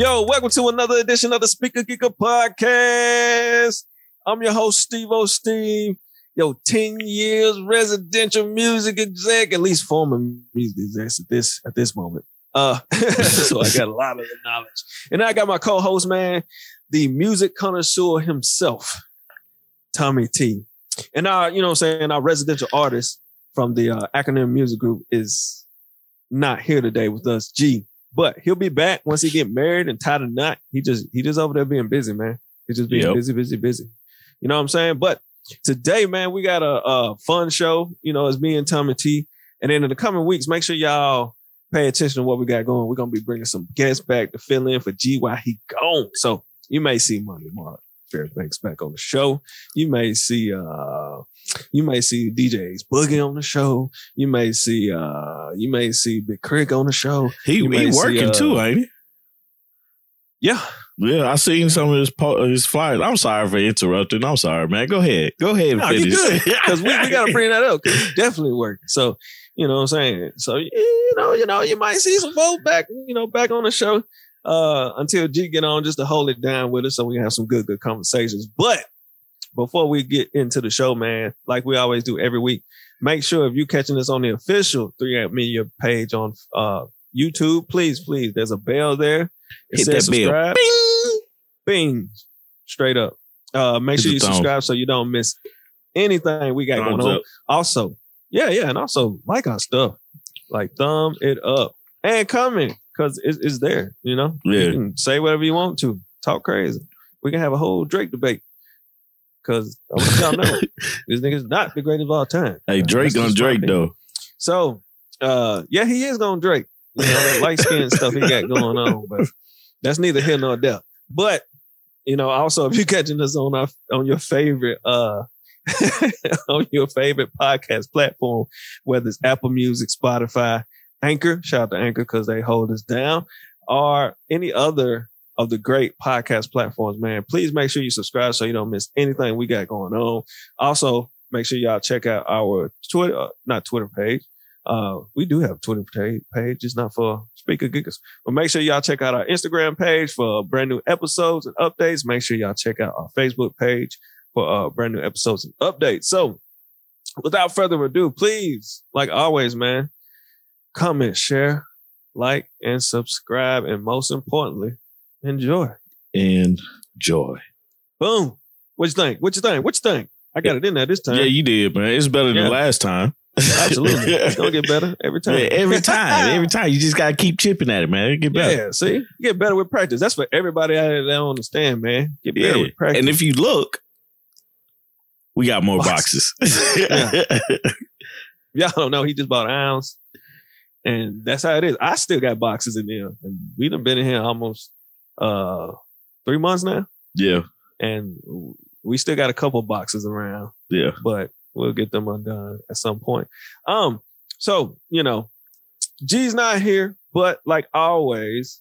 Yo, welcome to another edition of the Speaker Geeker Podcast. I'm your host, Steve O. Steve. Yo, 10 years residential music exec, at least former music exec at this at this moment. Uh so I got a lot of the knowledge. And I got my co-host, man, the music connoisseur himself, Tommy T. And our, you know I'm saying, our residential artist from the uh, acronym music group is not here today with us, G. But he'll be back once he get married and tied a knot. He just he just over there being busy, man. He's just being Yep. busy, busy, busy. You know what I'm saying? But today, man, we got a, a fun show. You know, it's me and Tommy T. And then in the coming weeks, make sure y'all pay attention to what we got going. We're gonna be bringing some guests back to fill in for G while he gone. So you may see Money Mark Fairbanks back on the show. You may see uh you may see DJ Ace Boogie on the show. You may see uh you may see Big Crick on the show. He You he may see, working uh, too, ain't he? Yeah. Yeah, I seen some of his po- his flyers. I'm sorry for interrupting. I'm sorry, man. Go ahead. Go ahead and No, finish. good. Because we, we gotta bring that up because definitely working. So, you know what I'm saying? So you know, you know, you might see some folks back, you know, back on the show uh until G get on just to hold it down with us so we can have some good, good conversations. But before we get into the show, man, like we always do every week, make sure if you're catching us on the official 3 App Media page on uh YouTube, please, please, there's a bell there. It Hit says that bell. subscribe. Bing! Bing. Straight up. Uh make Hit sure you subscribe so you don't miss anything we got Thumbs going on. up. Also, yeah, yeah, and also like our stuff. Like thumb it up and comment because it's, it's there, you know? Yeah. You can say whatever you want to. Talk crazy. We can have a whole Drake debate. Cause I want y'all know this nigga's not the greatest of all time. Hey, Drake That's on Drake though. So, uh, yeah, he is going Drake. You know, that light skin stuff he got going on, but that's neither here nor there. But, you know, also if you're catching us on our, on your favorite, uh, on your favorite podcast platform, whether it's Apple Music, Spotify, Anchor, shout out to Anchor because they hold us down, or any other of the great podcast platforms, man, please make sure you subscribe so you don't miss anything we got going on. Also, make sure y'all check out our Twitter, uh, not Twitter page. Uh, we do have a Twitter page, page, it's not for speaker geekers, but make sure y'all check out our Instagram page for brand new episodes and updates. Make sure y'all check out our Facebook page for uh, brand new episodes and updates. So without further ado, please, like always, man, comment, share, like, and subscribe. And most importantly, enjoy. And joy. Boom. What you think? What you think? What you think? I got it in there this time. Yeah, you did, man. It's better Yeah. than last time. Absolutely. It's gonna get better every time. Yeah, every time. Every time. You just gotta keep chipping at it, man. It get better. Yeah, see, you get better with practice. That's for everybody out there that don't understand, man. Get better Yeah. with practice. And if you look, we got more Boxes. boxes. y'all don't know, he just bought an ounce, and that's how it is. I still got boxes in there, and we done been in here almost uh three months now, yeah. and we still got a couple boxes around, Yeah. but we'll get them undone at some point. Um, so you know, G's not here, but like always,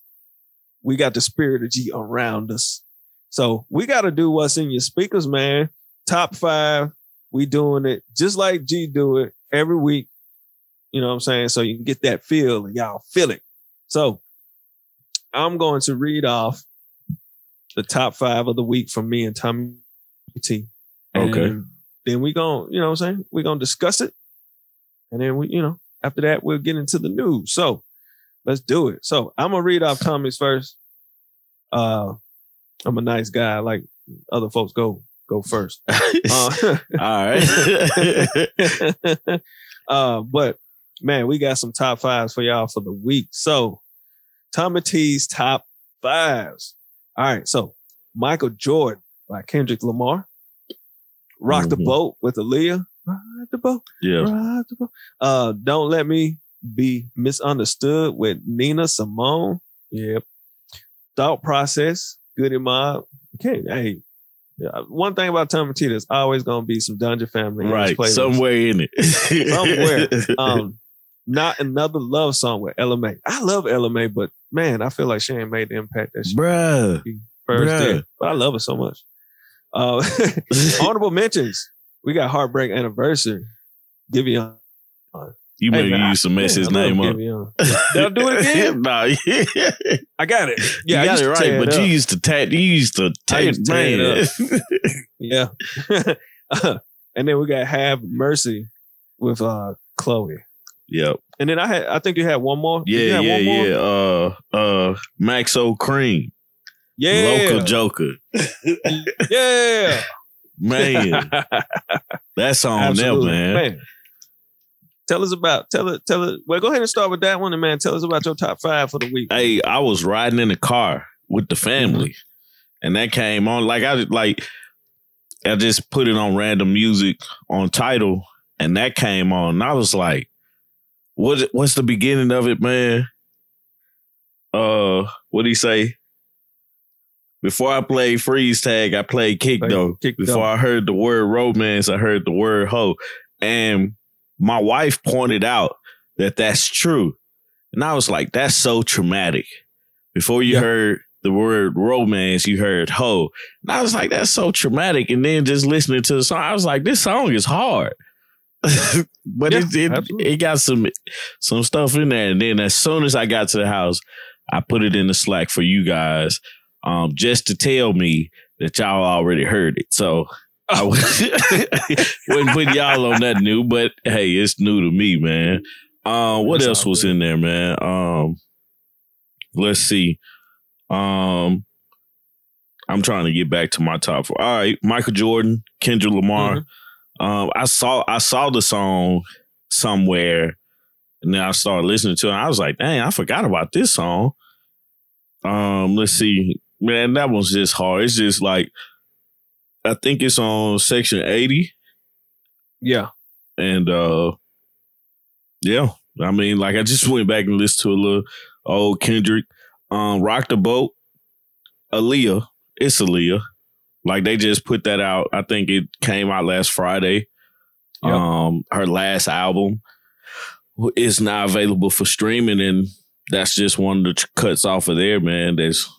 we got the spirit of G around us. So we got to do what's in your speakers, man. Top five. We doing it just like G do it every week. You know what I'm saying? So you can get that feel and y'all feel it. So I'm going to read off the top five of the week from me and Tommy T. And Okay. Then we going, you know what I'm saying? We're going to discuss it. And then we, you know, after that, we'll get into the news. So let's do it. So I'm going to read off Tommy's first. Uh, I'm a nice guy. I Like other folks go, go first. Uh, All right. uh, but man, we got some top fives for y'all for the week. So Tommy T's top fives. All right. So Michael Jordan by Kendrick Lamar. Rock the Mhm. boat with Aaliyah. Rock the boat. yeah. Rock the boat. Uh, don't let me be misunderstood with Nina Simone. Yep. Thought process. Goodie Mob. Okay. Hey. Yeah, one thing about Tommy T, there's always going to be some Dungeon Family. Right. Somewhere in it. Somewhere. um, not another love song with Ella Mai. I love Ella Mai, but man, I feel like she ain't made the impact that she Bruh. first bruh. did. But I love her so much. Uh, honorable mentions. We got Heartbreak Anniversary. Giveon. Uh, You Hey, maybe man, I- used to mess his name up. Giveon. Did I do it again? nah, yeah. I got it. you Yeah, I got used it right, tear it but you used to tat. You used to tat, used to tear man. it Yeah. and then we got Have Mercy with uh Chloe. Yep. And then I had I think you had one more. Yeah, yeah, one more? yeah. Uh, uh, Maxo Kream, Yeah. local Joker, Yeah. man. that song there, Absolutely. man. Tell us about tell it tell it. Well, go ahead and start with that one, and man, tell us about your top five for the week. Hey, I was riding in the car with the family, and that came on. Like I like, I just put it on random music on Tidal, and that came on. And I was like, "What? What's the beginning of it, man?" Uh, what do he say? Before I played freeze tag, I played kick Played though. kick Before. I heard the word romance, I heard the word hoe, and my wife pointed out that that's true, and I was like, "That's so traumatic." Before you Yeah. heard the word romance, you heard hoe, and I was like, "That's so traumatic." And then just listening to the song, I was like, "This song is hard." but Yeah, it, it it got some some stuff in there, and then as soon as I got to the house, I put it in the Slack for you guys, um, just to tell me that y'all already heard it. So I Oh. wouldn't put y'all on that new, but hey, it's new to me, man. Um, what That's else was good. in there, man? Um, let's see. Um, I'm trying to get back to my top four. All right, Michael Jordan, Kendrick Lamar. Mhm. Um, I saw I saw the song somewhere, and then I started listening to it. And I was like, dang, I forgot about this song. Um, let's see, man, that one's just hard. It's just like I think it's on section 80. Yeah. And uh yeah, I mean, like I just went back and listened to a little old Kendrick. Um, Rock the Boat, Aaliyah. It's Aaliyah. Like they just put that out. I think it came out last Friday. Yep. Um, her last album is now available for streaming, and that's just one of the cuts off of there, man. That's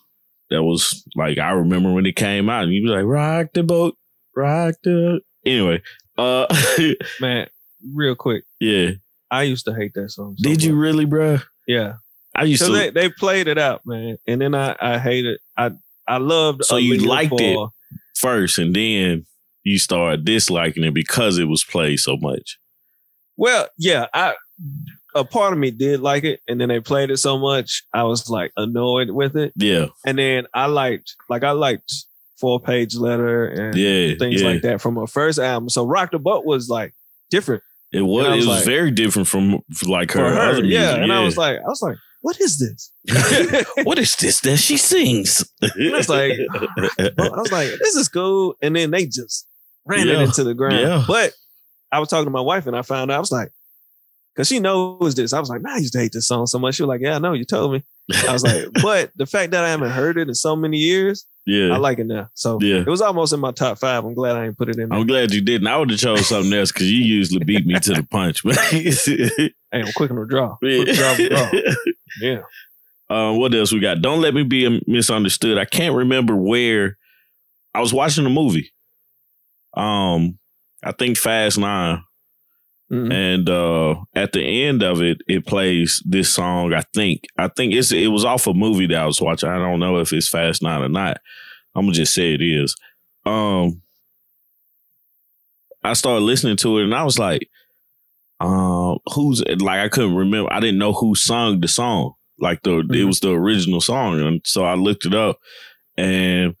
that was like I remember when it came out, and you was like, "Rock the boat, rock the." Anyway, uh, Man, real quick. yeah. I used to hate that song. so Did you really, bruh? Yeah. I used So to. they, they played it out, man. And then I, I hated I I loved So you liked it? First, and then you start disliking it because it was played so much. Well, yeah, I a part of me did like it, and then they played it so much, I was like annoyed with it. Yeah, And then I liked like I liked Four Page Letter and yeah, things yeah. like that from her first album. So Rock the Boat was like different It was. I It was was like- very different from like her, her. other music. yeah. And I was like, I was like, what is this? "What is this that she sings?" I was like, I was like, this is cool. And then they just ran it into the ground. Yeah. But I was talking to my wife and I found out, I was like, because she knows this. I was like, man, I used to hate this song so much. She was like, yeah, I know, you told me. I was like, but the fact that I haven't heard it in so many years, "Yeah, I like it now. So Yeah. it was almost in my top five. I'm glad I didn't put it in there. I'm glad you didn't. I would have chose something else because you usually beat me to the punch, man. Hey, I'm quick on the draw. Quick draw, draw. Yeah. Uh, what else we got? Don't let me be misunderstood. I can't remember where I was watching the movie. Um, I think Fast Nine, Mhm. and uh, at the end of it, it plays this song. I think. I think it's it was off a movie that I was watching. I don't know if it's Fast Nine or not. I'm gonna just say it is. Um, I started listening to it, and I was like, um, who's like I couldn't remember. I didn't know who sung the song. Like the it Mhm. was the original song, and so I looked it up, and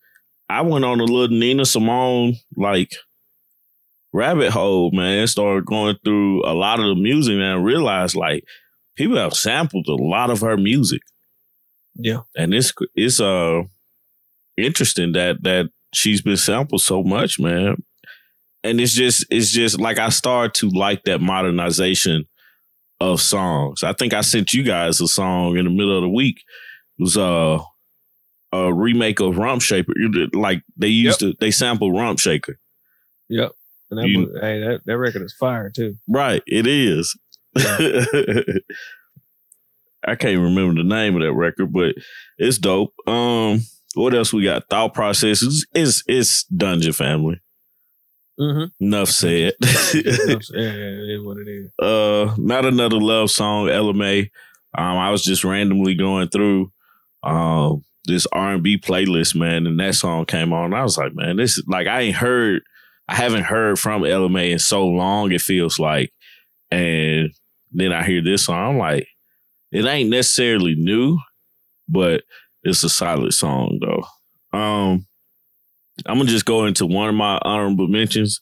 I went on a little Nina Simone like rabbit hole, man. Started going through a lot of the music, and realized like people have sampled a lot of her music, Yeah. and it's it's uh interesting that that she's been sampled so much, man. And it's just it's just like I started to like that modernization of songs. I think I sent you guys a song in the middle of the week. It was uh, a remake of Rump Shaker. Like they used to they sampled Rump Shaker. Yep. And that, You- hey, that, that record is fire too. Right, it is. I can't remember the name of that record, but it's dope. Um, what else we got? Thought processes. It's it's Dungeon Family. Mm-hmm. Enough said. yeah, yeah, it is what it is. uh, not another love song, Ella Mai. Um, I was just randomly going through um this R and B playlist, man, and that song came on. I was like, man, this is like I ain't heard, I haven't heard from Ella Mai in so long. It feels like, and then I hear this song. I'm like, it ain't necessarily new, but it's a solid song though. Um, I'm gonna just go into one of my honorable mentions.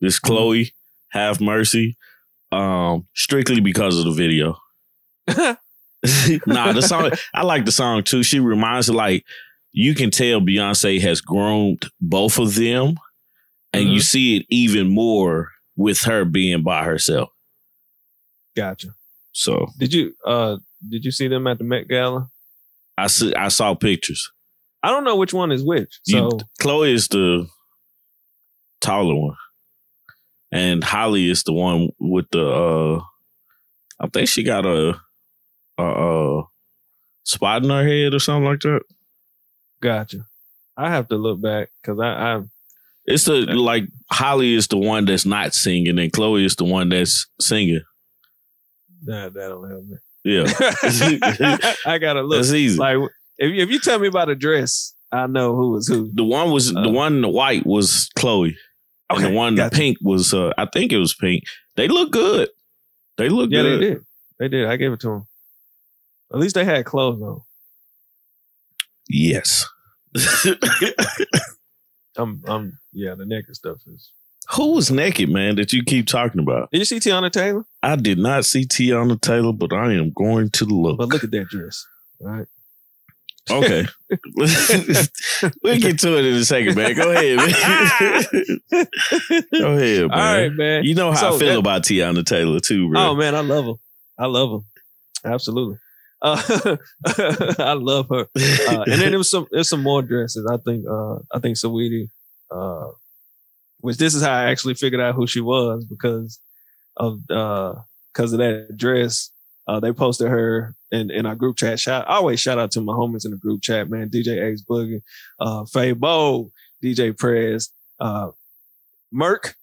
This Chloe, Have Mercy, um, strictly because of the video. nah, the song I like the song too. She reminds like you can tell Beyonce has groomed both of them, and you Mhm. see it even more with her being by herself. Gotcha. So Did you uh did you see them at the Met Gala? I see, I saw pictures. I don't know which one is which. You- So Chloe is the taller one, and Holly is the one with the. uh I think she got a, a, a spot in her head or something like that. gotcha. I have to look back because I, I It's the like Holly is the one that's not singing, and Chloe is the one that's singing. that that don't help me. Yeah, I gotta look. that's easy. Like if you, if you tell me about a dress, I know who was who. the one was Uh, the one in the white was Chloe, and the Okay, one in the pink was uh I think it was pink. They look good. They look Yeah, good. they did. They did. I gave it to them. At least they had clothes on. Yes. I'm, I'm, yeah, the naked stuff is. Who was naked, man, that you keep talking about? Did you see Teyana Taylor? I did not see Teyana Taylor, but I am going to look. But look at that dress. right? Okay. we'll get to it in a second, man. Go ahead, man. Go ahead, man. All right, man. You know how I feel that- about Teyana Taylor, too, bro. Oh man, I love her. I love her. Absolutely. Uh, I love her. Uh, and then there was some there's some more dresses. I think uh I think Saweetie, uh which this is how I actually figured out who she was because of uh because of that dress. Uh they posted her in, in our group chat. Shout I always shout out to my homies in the group chat, man. DJ Ace Boogie, uh Faye Bo, DJ Prez, uh Merk,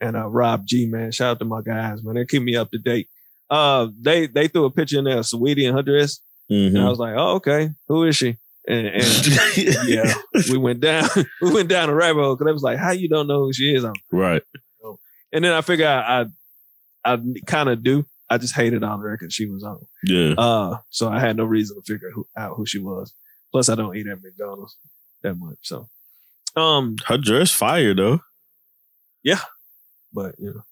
and uh Rob G, man. Shout out to my guys, man. They keep me up to date. Uh they they threw a picture in there of Sweetie in her dress. And I Mhm. was like, oh, okay, who is she? And, and yeah, we went down, we went down a rabbit hole because I was like, how you don't know who she is? I'm- right. And then I figured I, I, I kind of do. I just hated on the record she was on. Yeah. Uh, so I had no reason to figure who, out who she was. Plus, I don't eat at McDonald's that much. So, um, Her dress fire, though. Yeah, but you know,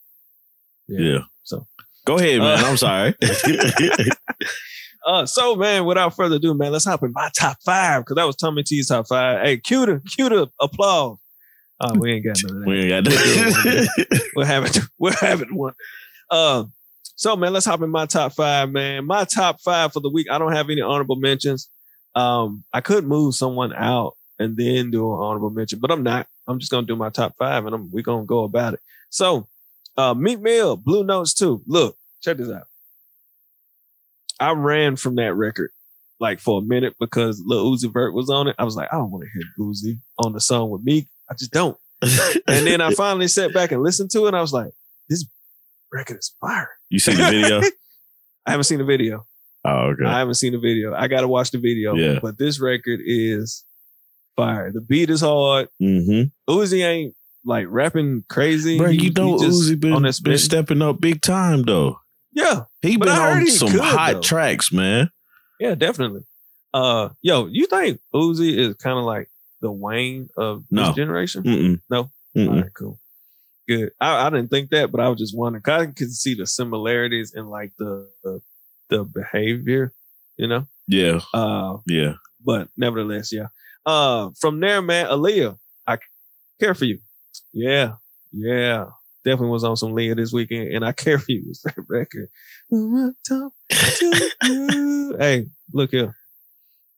Yeah. So, Go ahead, man. Uh, I'm sorry. uh, so man, without further ado, man, let's hop in my top five because that was Tommy T's top five. Hey, cue the applause. Uh, we ain't got none of that. we ain't got that. we're having we're having one. Uh, so man, let's hop in my top five, man. My top five for the week. I don't have any honorable mentions. Um, I could move someone out and then do an honorable mention, but I'm not. I'm just gonna do my top five, and I'm, we're gonna go about it. So, uh, Meek Mill, Blue Notes too. Look, check this out. I ran from that record like for a minute because Lil Uzi Vert was on it. I was like, I don't want to hear Uzi on the song with me. I just don't. And then I finally sat back and listened to it. And I was like, this record is fire. you see the video? I haven't seen the video. Oh, okay. I haven't seen the video. I got to watch the video. Yeah. But this record is fire. The beat is hard. mm-hmm. Uzi ain't like rapping crazy. Bro, He- you know Uzi been, been stepping up big time, though. Yeah. He been on some could, hot though. tracks, man. Yeah, definitely. Uh, yo, you think Uzi is kind of like the Wayne of No. this generation? Mm-mm. No? Mm-mm. All right, cool. Good. I, I didn't think that, but I was just wondering. 'cause I could see the similarities in like the, the the behavior, you know. Yeah, Uh, yeah. but nevertheless, yeah. Uh, from there, man, Aaliyah, I care for you. Yeah, yeah. Definitely was on some Leah this weekend, and I care for you. It's that record. Talk to you. hey, look here.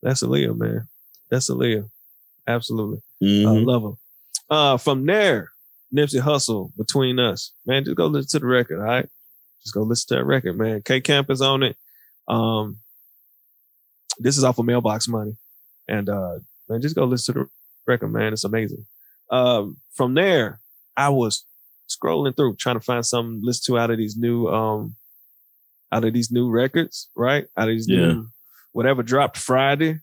That's Aaliyah, man. That's Aaliyah. Absolutely. I Mhm. love her. Uh, from there, Nipsey Hussle, Between Us. Man, just go listen to the record, all right? Just go listen to that record, man. K Camp is on it. Um, this is off of Mailbox Money. And, uh, man, just go listen to the record, man. It's amazing. Um, from there, I was scrolling through, trying to find something to listen to out of these new um out of these new records, right? Out of these Yeah. new whatever dropped Friday.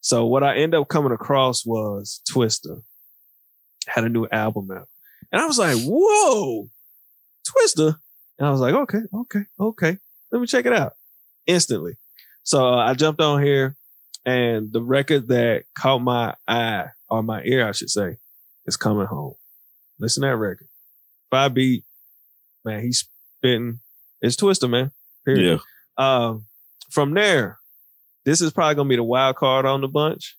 So what I end up coming across was Twista had a new album out. And I was like, whoa, Twista. And I was like, okay, okay, okay. Let me check it out instantly. So uh, I jumped on here and the record that caught my eye or my ear, I should say, is coming home. Listen to that record. Five beat, man, he's spitting. It's Twista, man. Period. Yeah. Um, from there, this is probably gonna be the wild card on the bunch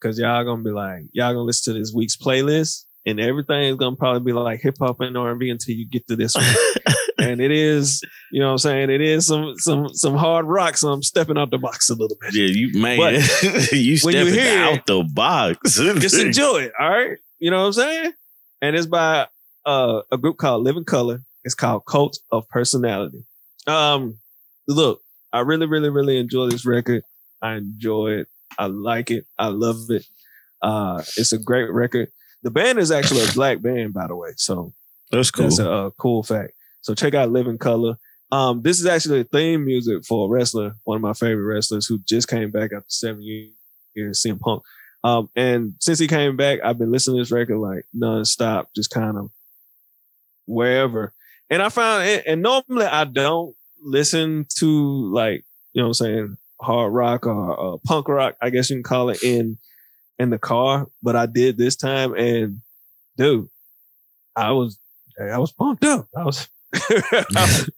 because y'all gonna be like, y'all gonna listen to this week's playlist, and everything is gonna probably be like hip hop and R and B until you get to this one. and it is, you know, what I'm saying it is some some some hard rock. So I'm stepping out the box a little bit. Yeah, you man, But you you stepping hear out it, the box. Just enjoy it, all right? You know what I'm saying? And it's by uh, a group called Living Colour. It's called Cult of Personality. Um, look, I really, really, really enjoy this record. I enjoy it. I like it. I love it. Uh, it's a great record. The band is actually a black band, by the way. So That's cool. that's a, uh cool fact. So check out Living Colour. Um, this is actually the theme music for a wrestler, one of my favorite wrestlers who just came back after seven years, CM Punk. Um, and since he came back, I've been listening to this record like nonstop, just kind of wherever. And I found it, and normally I don't listen to like, you know what I'm saying, hard rock or uh, punk rock, I guess you can call it in, in the car, but I did this time and dude, I was, I was pumped up. I was, I was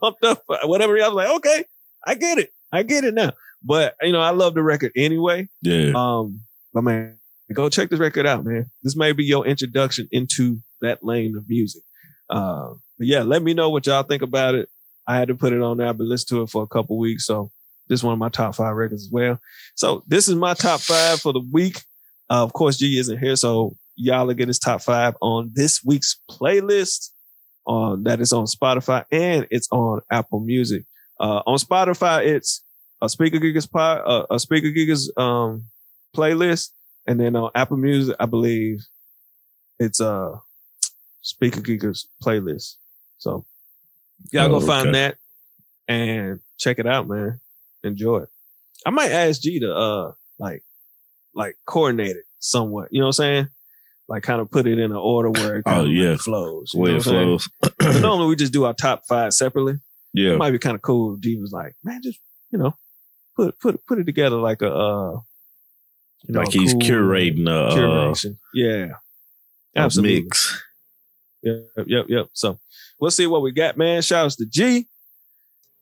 pumped up. Whatever. I was like, okay, I get it. I get it now. But you know, I love the record anyway. yeah. Um, but man, go check this record out, man. This may be your introduction into that lane of music. Uh, but yeah, let me know what y'all think about it. I had to put it on there. I've been listening to it for a couple weeks, so this is one of my top five records as well. So this is my top five for the week. Uh, of course, G isn't here, so y'all will get his top five on this week's playlist. On that is on Spotify and it's on Apple Music. Uh, on Spotify, it's a Speaker Gigas pod, uh, a Speaker Gigas um playlist, and then on Apple Music, I believe it's a Speaker Gigas playlist. So y'all Oh, go find okay. that and check it out, man. Enjoy it. I might ask G to uh like like coordinate it somewhat. You know what I'm saying? Like kind of put it in an order where it kind Oh, of yeah. flows. you Way know it flows. Normally we just do our top five separately. yeah. It might be kind of cool if G was like, man, just you know, put put put it together like a uh you know, like he's cool curating a, uh, curation. Yeah. a mix. Yep, yep, yep. So we'll see what we got, man. Shouts to G.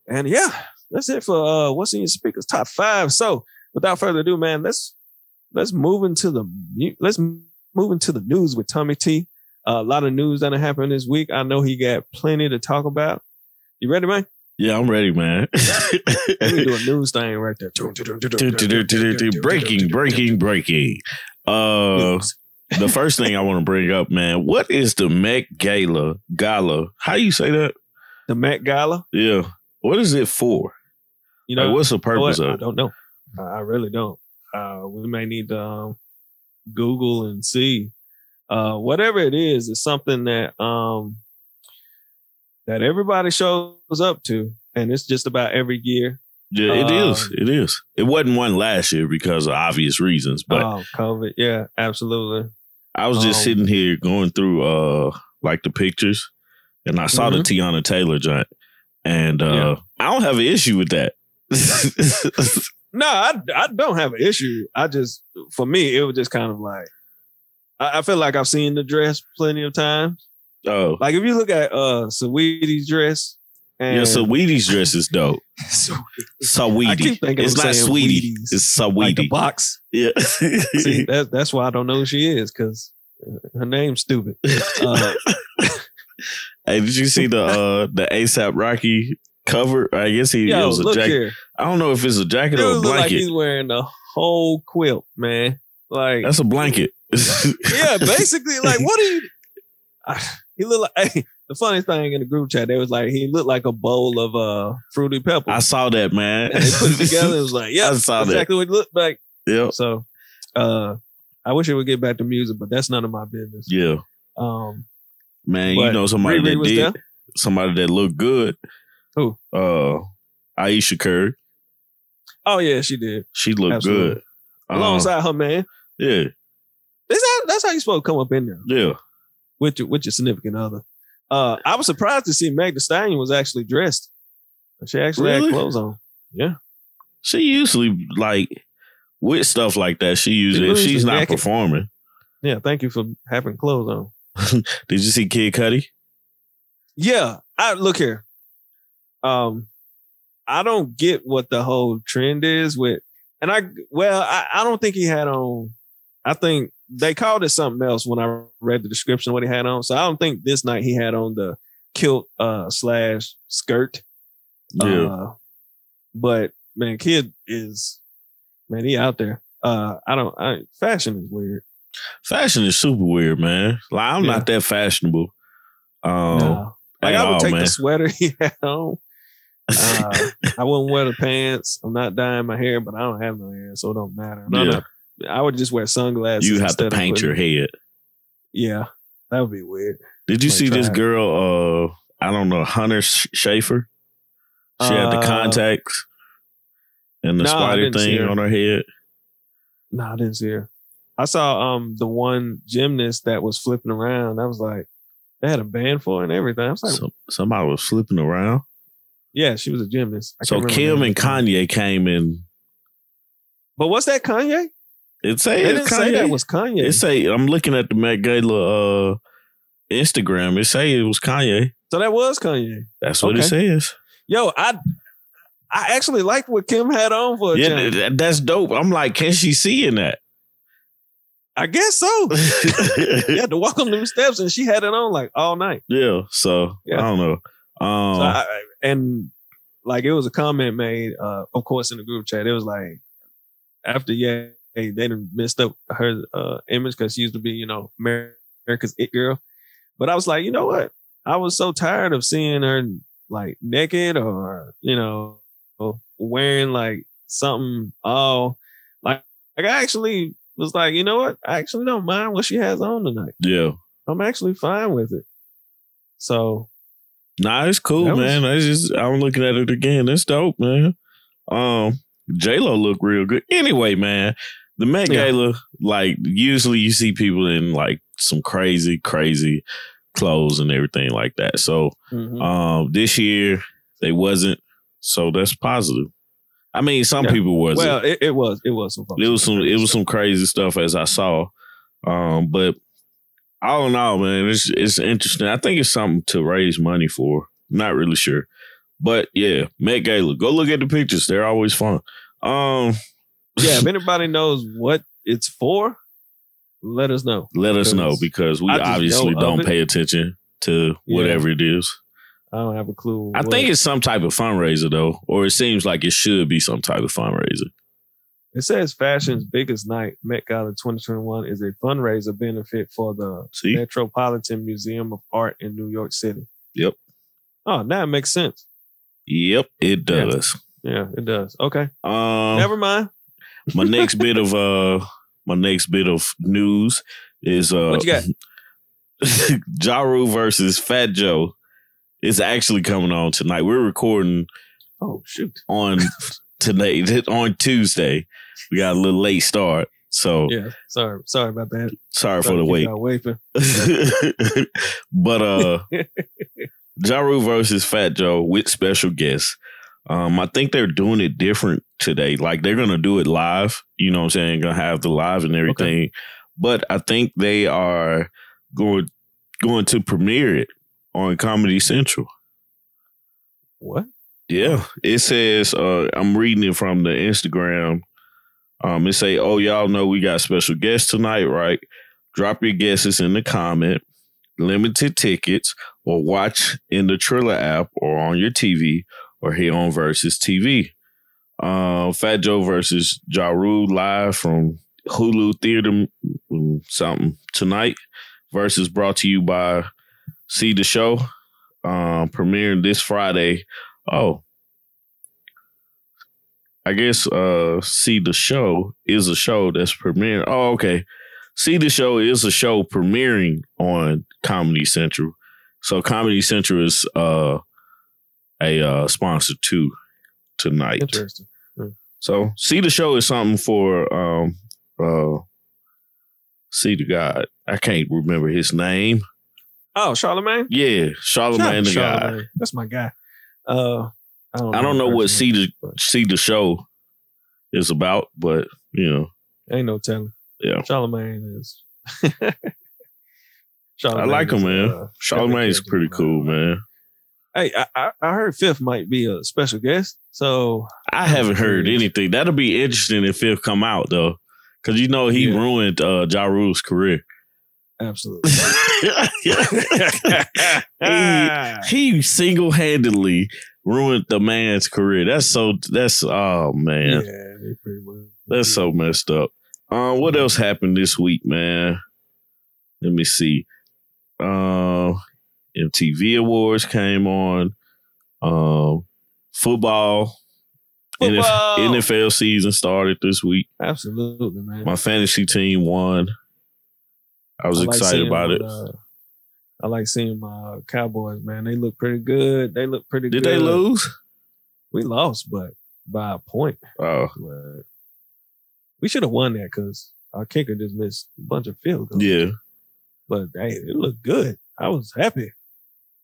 And yeah, that's it for uh what's in your speakers top five. So without further ado, man, let's let's move into the let's move into the news with Tommy T. Uh, a lot of news that happened this week. I know he got plenty to talk about. You ready, man? Yeah, I'm ready, man. Me do a news thing right there. breaking, breaking, breaking. Uh, News. The first thing I want to bring up, man, what is the Met Gala? Gala? How you say that? The Met Gala. Yeah. What is it for? You Like, know, what's the purpose what? Of it? I don't know. I I really don't. Uh, we may need to um, Google and see. Uh, whatever it is, it's something that um, that everybody shows up to, and it's just about every year. Yeah, it Uh, is. It is. It wasn't one last year because of obvious reasons, but oh, COVID, yeah, absolutely. I was just um, sitting here going through uh like the pictures, and I saw the Mhm. Teyana Taylor joint, and uh Yeah. I don't have an issue with that. No, I, I don't have an issue. I just, for me, it was just kind of like, I, I feel like I've seen the dress plenty of times. oh, Like if you look at uh Saweetie's dress, and yeah. So Wheaties dress is dope. So- Saweetie. It's not sweetie. Wheaties. It's like the box. yeah. See, that, that's why I don't know who she is because her name's stupid. Uh, hey, did you see the uh the ASAP Rocky cover? I guess he yo, was a jacket. here. I don't know if it's a jacket Dude or a look like blanket. he's wearing the whole quilt, man. Like, That's a blanket. yeah, basically, like, what are you? Ah, he looked like. Hey, the funniest thing in the group chat, they was like, he looked like a bowl of uh fruity pepper. I saw that, man. and they put it together. It was like, yeah, I saw that. exactly what it looked like. Yeah. So, uh, I wish it would get back to music, but that's none of my business. Yeah. Um, Man, you know somebody Riri that did there? somebody that looked good. Who? Uh Ayesha Curry. Oh yeah, she did. She looked Absolutely. good. Uh, Alongside her man. yeah, That's how, that's how you supposed to come up in there yeah. with your with your significant other. Uh, I was surprised to see Meg Thee Stallion was actually dressed. She actually Really? had clothes on. Yeah. She usually like with stuff like that. She usually if she's not naked. performing. Yeah, thank you for having clothes on. Did you see Kid Cudi? Yeah, I look here. Um, I don't get what the whole trend is with, and I well, I, I don't think he had on. I think they called it something else when I read the description of what he had on. So I don't think this night he had on the kilt uh slash skirt. Yeah. Uh, but man, kid is man, he out there. Uh, I don't. I fashion is weird. Fashion is super weird, man. Like I'm Yeah. not that fashionable. Um No. Like I would all, take man. the sweater he had on. Uh, I wouldn't wear the pants. I'm not dyeing my hair, but I don't have no hair, so it don't matter. No, Yeah. no. I would just wear sunglasses. you have to paint your head. Yeah, that would be weird. Did you Might see this it. girl? Uh, I don't know, Hunter Sch- Schafer. She had the Uh, contacts and the no, spider thing her. on her head. No, I didn't see her. I saw um the one gymnast that was flipping around. I was like, they had a band for her and everything. I was like, So, somebody was flipping around. yeah, she was a gymnast. I So Kim and name. Kanye came in. But what's that Kanye? It say They it's didn't say Kanye. that was Kanye. It say I'm looking at the Met Gala uh, Instagram. It say it was Kanye. so that was Kanye. That's what it says. Yo, I I actually liked what Kim had on for a Yeah, that's dope. I'm like, can she see in that? I guess so. you had to walk on them steps, and she had it on like all night. yeah. So Yeah. I don't know. Um, So I- and like it was a comment made, uh, of course, in the group chat. It was like after yeah, hey, they done messed up her uh, image because she used to be, you know, Amer- America's it girl. But I was like, you know what? I was so tired of seeing her like naked or you know wearing like something all like like I actually was like, you know what? I actually don't mind what she has on tonight. yeah. I'm actually fine with it. So Nah, it's cool, was- man. I just I'm looking at it again. It's dope, man. Um, J Lo look real good. Anyway, man, the Met Yeah. Gala, like usually you see people in like some crazy, crazy clothes and everything like that. So mhm. um this year they wasn't, so that's positive. I mean, some Yeah. people wasn't. well, it, it was it was some it was some it was some crazy stuff as I saw. Um, but all in all, man, it's it's interesting. I think it's something to raise money for. Not really sure. But yeah, Met Gala. Go look at the pictures. They're always fun. Um yeah. If anybody knows what it's for, let us know. let us know Because we obviously don't pay attention to Yeah. whatever it is. I don't have a clue. I think it's some type of fundraiser though, or it seems like it should be some type of fundraiser. it says fashion's biggest night, Met Gala 2021, is a fundraiser benefit for the See? Metropolitan Museum of Art in New York City. Yep. Oh, now it makes sense. Yep, it Yeah. does. Yeah, it does. Okay, Um never mind. My next bit of uh my next bit of news is uh What you got? Ja Rule versus Fat Joe is actually coming on tonight. We're recording Oh shoot. on today on Tuesday. We got a little late start. So Yeah, sorry, sorry about that. sorry for the wait. but uh Ja Rule versus Fat Joe with special guests. Um, I think they're doing it different today. Like they're gonna do it live, you know what I'm saying? Gonna have the live and everything. But I think they are going going to premiere it on Comedy Central. What? Yeah. It says uh I'm reading it from the Instagram. Um it say, Oh, y'all know we got special guests tonight, right? Drop your guesses in the comment. Limited tickets or watch in the Triller app or on your TV or here on Versus TV. Uh, Fat Joe versus Ja Rule live from Hulu Theater mm, something tonight. Versus brought to you by See the Show. Um, premiering this Friday. Oh, I guess uh, See the Show is a show that's premiering. Oh, okay. See the Show is a show premiering on Comedy Central. So Comedy Central is uh, a uh, sponsor too tonight. Interesting. So See the Show is something for um uh See the God. I can't remember his name. Oh, Charlemagne. Yeah, Charlemagne the God. Charlemagne. That's my guy. Uh, I don't. I don't know what See the See the Show is about, but you know, Ain't no telling. Yeah. Charlemagne is. I like him, is, man. uh, Charlemagne's epic pretty cool, man. Hey, I, I, I heard Fifth might be a special guest, so I haven't heard anything. That'll be interesting if Fifth come out though, because you know he Yeah. ruined uh, Ja Rule's career. absolutely. he, he single handedly ruined the man's career. That's so. That's oh man, yeah, that's so messed up. Uh, what else happened this week, man? Let me see. Uh, MTV Awards came on. Um, football. Football! NFL season started this week. Absolutely, man. My fantasy team won. I was I like excited about it. uh, I like seeing my Cowboys, man. They look pretty good. They look pretty Did good. Did they lose? We lost, but by a point. Oh, But we should have won that because our kicker just missed a bunch of field goals. yeah. But hey, it looked good. I was happy.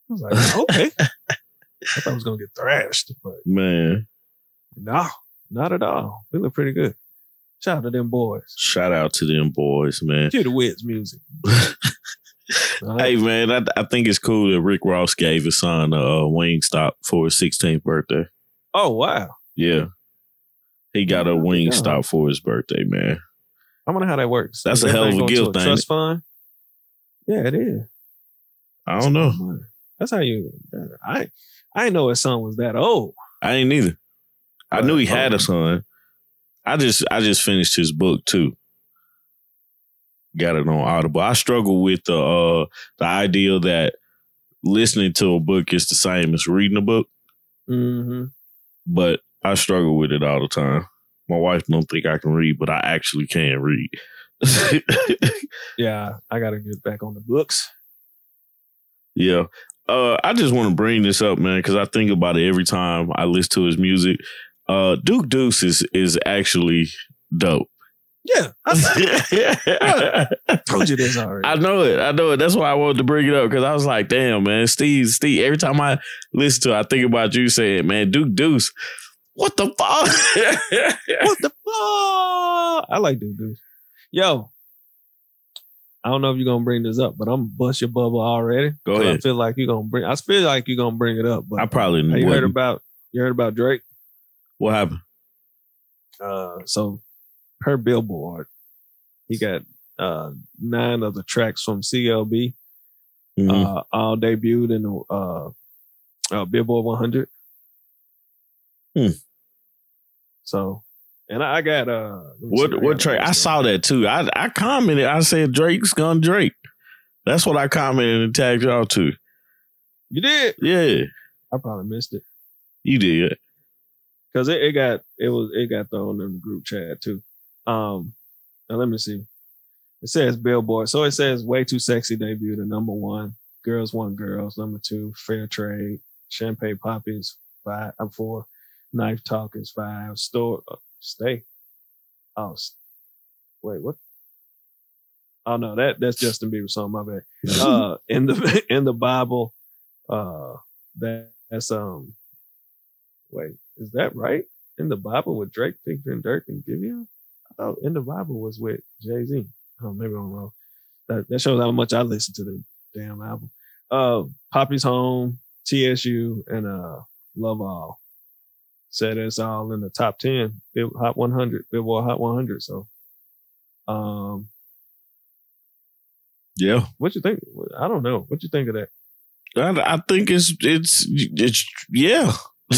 I was like, oh, okay. I thought I was gonna get thrashed, but Man. no, not at all. We look pretty good. Shout out to them boys. Shout out to them boys, man. Cue the Wiz music. Hey man, I, I think it's cool that Rick Ross gave his son a, Wingstop for his 16th birthday. Oh wow. Yeah. He got a Wingstop for his birthday, man. I wonder how that works. That's a hell of a gift, to Trust fund. Yeah, it is. I don't know. That's how you. I I know his son was that old. I ain't either. I knew he had a son. I just I just finished his book too. Got it on Audible. I struggle with the uh the idea that listening to a book is the same as reading a book, Mm-hmm. but I struggle with it all the time. My wife don't think I can read, but I actually can read. Yeah, I got to get back on the books. yeah. Uh, I just want to bring this up, man, because I think about it every time I listen to his music. Uh, Duke Deuce is is actually dope. Yeah, I, I told you this already. I know it. I know it. That's why I wanted to bring it up because I was like, damn, man, Steve, Steve. Every time I listen to it, I think about you saying, man, Duke Deuce. What the fuck? what the fuck? I like Duke Deuce. Yo, I don't know if you're gonna bring this up, but I'm bust your bubble already. Go 'Cause I ahead. feel like you're gonna bring. I feel like you're gonna bring it up, but I probably you heard wouldn't. about you heard about Drake? What happened? Uh, so per Billboard, he got uh nine of the tracks from CLB Mhm. uh all debuted in the uh, uh Billboard 100. Hmm. So, and I got uh let me see, what what Drake? I saw that too. I I commented. I said Drake's gonna Drake. That's what I commented and tagged y'all to. You did? Yeah, I probably missed it you did. because it, it got it was it got thrown in the group chat too. Um, now let me see. It says Billboard, so it says "Way Too Sexy" debut at number one. Girls Want Girls number two. Fair Trade. Champagne Poppies five. I'm four. Knife Talk is five. Store Stay. Oh, s- wait, what? Oh no, that that's Justin Bieber song. My bad. uh in the in the Bible, uh that that's um wait, is that right? In the Bible with Drake, and Durk and Giveon? I thought in the Bible was with Jay-Z. Oh, maybe I'm wrong. That that shows how much I listen to the damn album. Uh Papi's Home, TSU, and uh Love All. Said it's all in the top ten, Bill- Hot 100, Billboard Hot 100. So, um, Yeah, what you think? I don't know. What you think of that? I, I think it's it's it's yeah.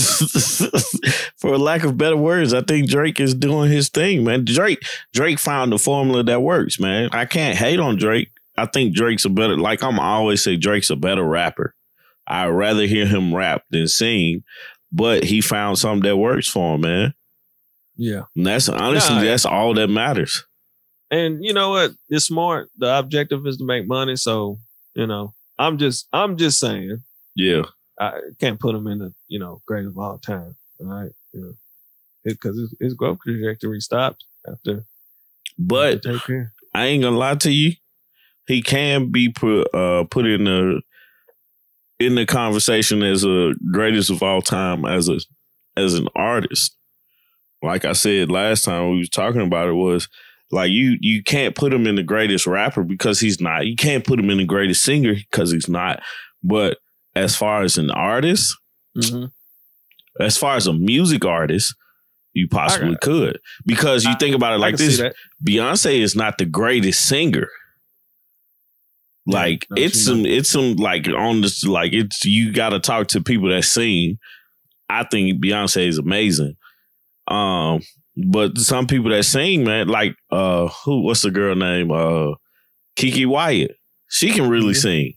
For lack of better words, I think Drake is doing his thing, man. Drake Drake found the formula that works, man. I can't hate on Drake. I think Drake's a better like I'm always say Drake's a better rapper. I'd rather hear him rap than sing, but he found something that works for him, man. Yeah. And that's honestly Nah, that's all that matters. and you know what? It's smart. The objective is to make money. So you know, I'm just I'm just saying. Yeah. I can't put him in the you know greatest of all time. All right, you know, because his, his growth trajectory stopped after. But take care. I ain't gonna lie to you. He can be put uh put in the in the conversation as a greatest of all time as a as an artist. Like I said last time we was talking about it was like you you can't put him in the greatest rapper because he's not. You can't put him in the greatest singer because he's not. But as far as an artist, Mm-hmm. as far as a music artist, you possibly could because you think about it like this. Beyonce is not the greatest singer. Like no, it's some, not. it's some like on this, like it's you got to talk to people that sing. I think Beyonce is amazing. Um, but some people that sing, man, like uh, who? What's the girl name? Uh, Keke Wyatt. She can really Mhm. sing.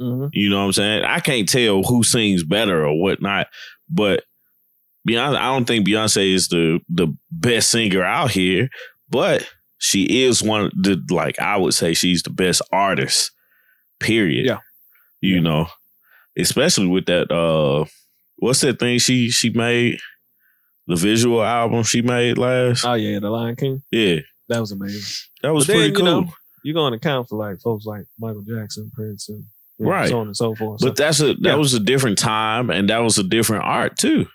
Mhm. You know what I'm saying? I can't tell who sings better or whatnot, but Beyonce, I don't think Beyonce is the the best singer out here, but she is one of the like I would say she's the best artist. Period. Yeah. You Yeah. know, especially with that uh what's that thing she she made? The visual album she made last. Oh yeah, the Lion King. yeah. That was amazing. That was But then, pretty you cool. know, You're going to account for like folks like Michael Jackson, Prince, and you know, Right. so on and so forth. but that's a that yeah. was a different time and that was a different art too.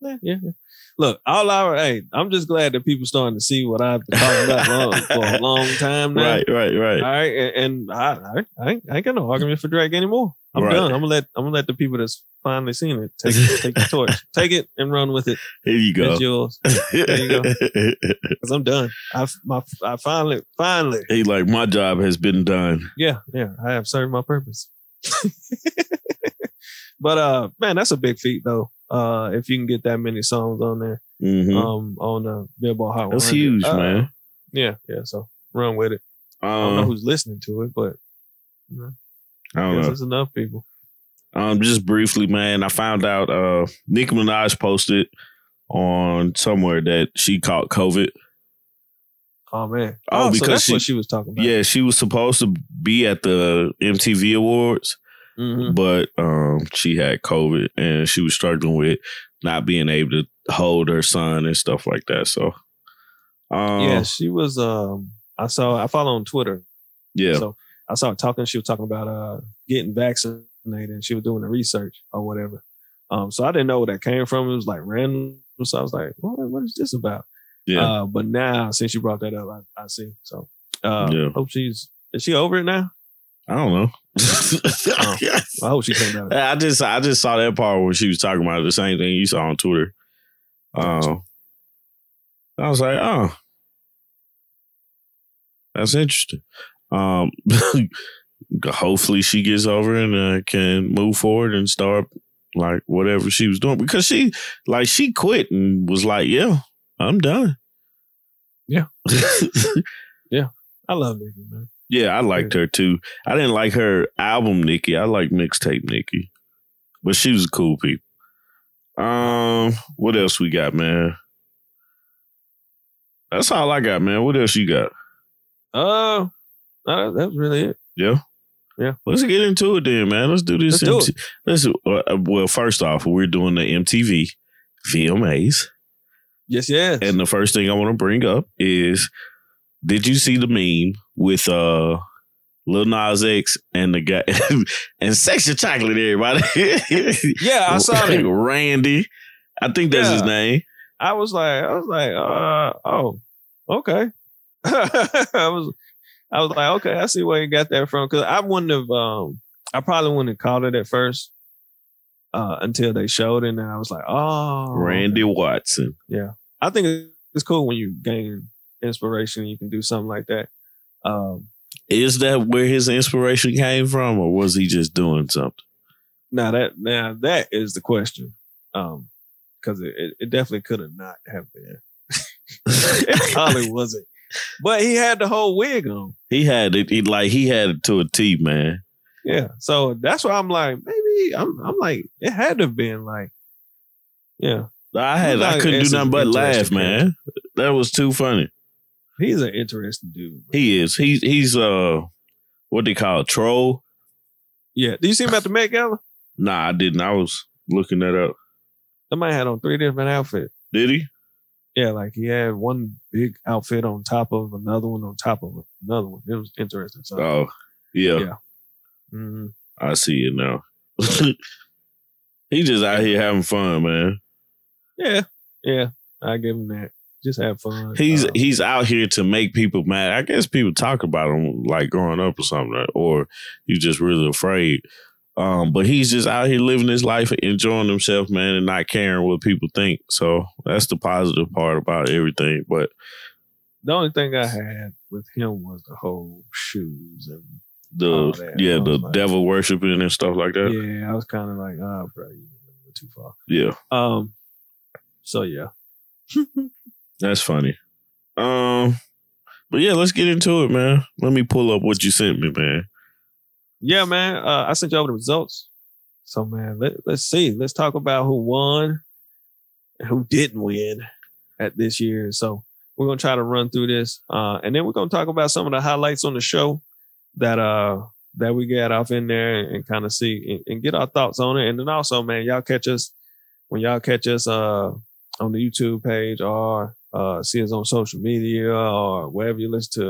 Yeah, yeah. yeah. Look, all I hey, I'm just glad that people starting to see what I've been talking about for a long time now. Right, right, right. All right, and, and I, I, I, ain't, got no argument for Drake anymore. I'm Right. done. I'm gonna let I'm gonna let the people that's finally seen it take take the torch, take it and run with it. Here you go. It's yours. you go. Cause I'm done. I my I finally finally he like my job has been done. yeah yeah I have served my purpose. but uh man, that's a big feat though. Uh, if you can get that many songs on there. Mhm. um on the Billboard Hot 100. That's huge, Uh, man. Yeah, yeah. So run with it. I don't know Um, who's listening to it, but you know, I don't yes, know. there's enough people. Um, just briefly, man, I found out uh Nicki Minaj posted on somewhere that she caught COVID. Oh man. Oh, so because that's she- what she was talking about. Yeah, she was supposed to be at the MTV Awards, Mhm. but um she had COVID and she was struggling with not being able to hold her son and stuff like that. So um yeah. She was. Um, I saw. I follow on Twitter. yeah. So I saw her talking. She was talking about uh getting vaccinated, and she was doing the research or whatever. Um, so I didn't know where that came from. It was like random. So I was like, what, what is this about? yeah. Uh, but now since you brought that up, I, I see. So uh, Yeah. hope she's is she over it now? I don't know. I hope she came out. I just I just saw that part where she was talking about the same thing you saw on Twitter. Um, I was like, oh, that's interesting. Um, hopefully she gets over and uh, can move forward and start like whatever she was doing because she like she quit and was like, yeah, I'm done. Yeah. Yeah, I love Nicki, man. Yeah, I liked her too. I didn't like her album Nicki. I like mixtape Nicki. But she was a cool people. Um, what else we got, man? That's all I got, man. What else you got? Uh, uh that's really it. Yeah. Yeah. Let's get into it then, man. Let's do this. Let's do MT- Let's uh, well, first off, we're doing the MTV VMAs. Yes, yes. And the first thing I want to bring up is did you see the meme with uh Lil Nas X and the guy and Sexual Chocolate, everybody? yeah, I saw it. Randy. I think that's his name. I was like, I was like, uh, oh, okay. I was, I was like, okay, I see where you got that from. Cause I wouldn't have, um, I probably wouldn't have called it at first, uh, until they showed it. And I was like, oh, Randy Watson. Yeah. I think it's cool when you gain inspiration you can do something like that. Um, Is that where his inspiration came from, or was he just doing something? now that, now that is the question. Um, cause it, it, it definitely could have not have been. it probably wasn't. But he had the whole wig on. He had it, he, like he had it to a T, man. Yeah. So that's why I'm like, maybe I'm I'm like, it had to have been like, yeah. I had I couldn't do nothing but laugh, man. That was too funny. He's an interesting dude. He is. He's he's uh what they call a troll. Yeah. Do you see him at the Met Gala? Nah, I didn't. I was looking that up. Somebody had on three different outfits. Did he? Yeah, like he had one big outfit on top of another one on top of another one. It was interesting. So, Oh, yeah. Yeah. mhm. I see it now. he just out here having fun, man. yeah, yeah, I give him that. Just have fun. He's Uh, he's out here to make people mad. I guess people talk about him like growing up or something, or you just really afraid. Um, but he's just out here living his life, enjoying himself, man, and not caring what people think. So that's the positive part about everything. But the only thing I had with him was the whole shoes and the yeah, the like- devil worshiping and stuff like that. yeah, I was kind of like, oh, bro, you went too far. Yeah, Um, so yeah, that's funny. Um, but yeah, let's get into it, man. Let me pull up what you sent me, man. yeah, man. Uh, I sent you over the results. So man, let let's see. Let's talk about who won and who didn't win at this year. So we're gonna try to run through this, uh, and then we're gonna talk about some of the highlights on the show that uh that we got off in there and, and kind of see and, and get our thoughts on it. And then also, man, y'all catch us when y'all catch us uh on the YouTube page or uh see us on social media or wherever you listen to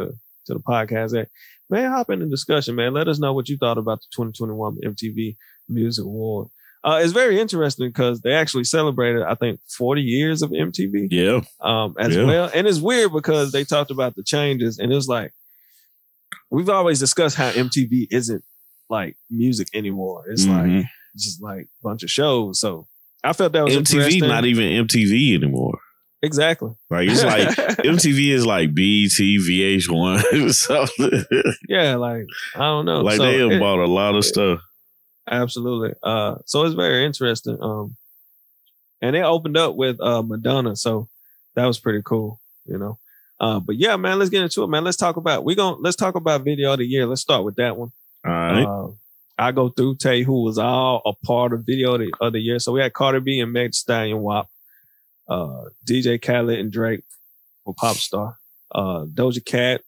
to the podcast at. Man, hop in the discussion, man. Let us know what you thought about the 2021 MTV Music Award. Uh, it's very interesting because they actually celebrated, I think, 40 years of MTV Yeah, um, as Yeah. well. And it's weird because they talked about the changes, and it was like we've always discussed how MTV isn't like music anymore. It's like Mhm. it's just like a bunch of shows. So I felt that was MTV not even MTV anymore. Exactly. Like it's like MTV is like BT, VH1, something. yeah, like I don't know. like So they have it- bought a lot of stuff. Absolutely. Uh, so it's very interesting. Um, and they opened up with uh Madonna, so that was pretty cool, you know. Uh, but yeah, man, let's get into it, man. Let's talk about we going let's talk about video of the year. Let's start with that one. All right. Uh, I go through tell you who was all a part of video of the, of the year. So we had Cardi B and Meg Stallion WAP, uh, DJ Khaled and Drake for Pop Star, uh, Doja Cat,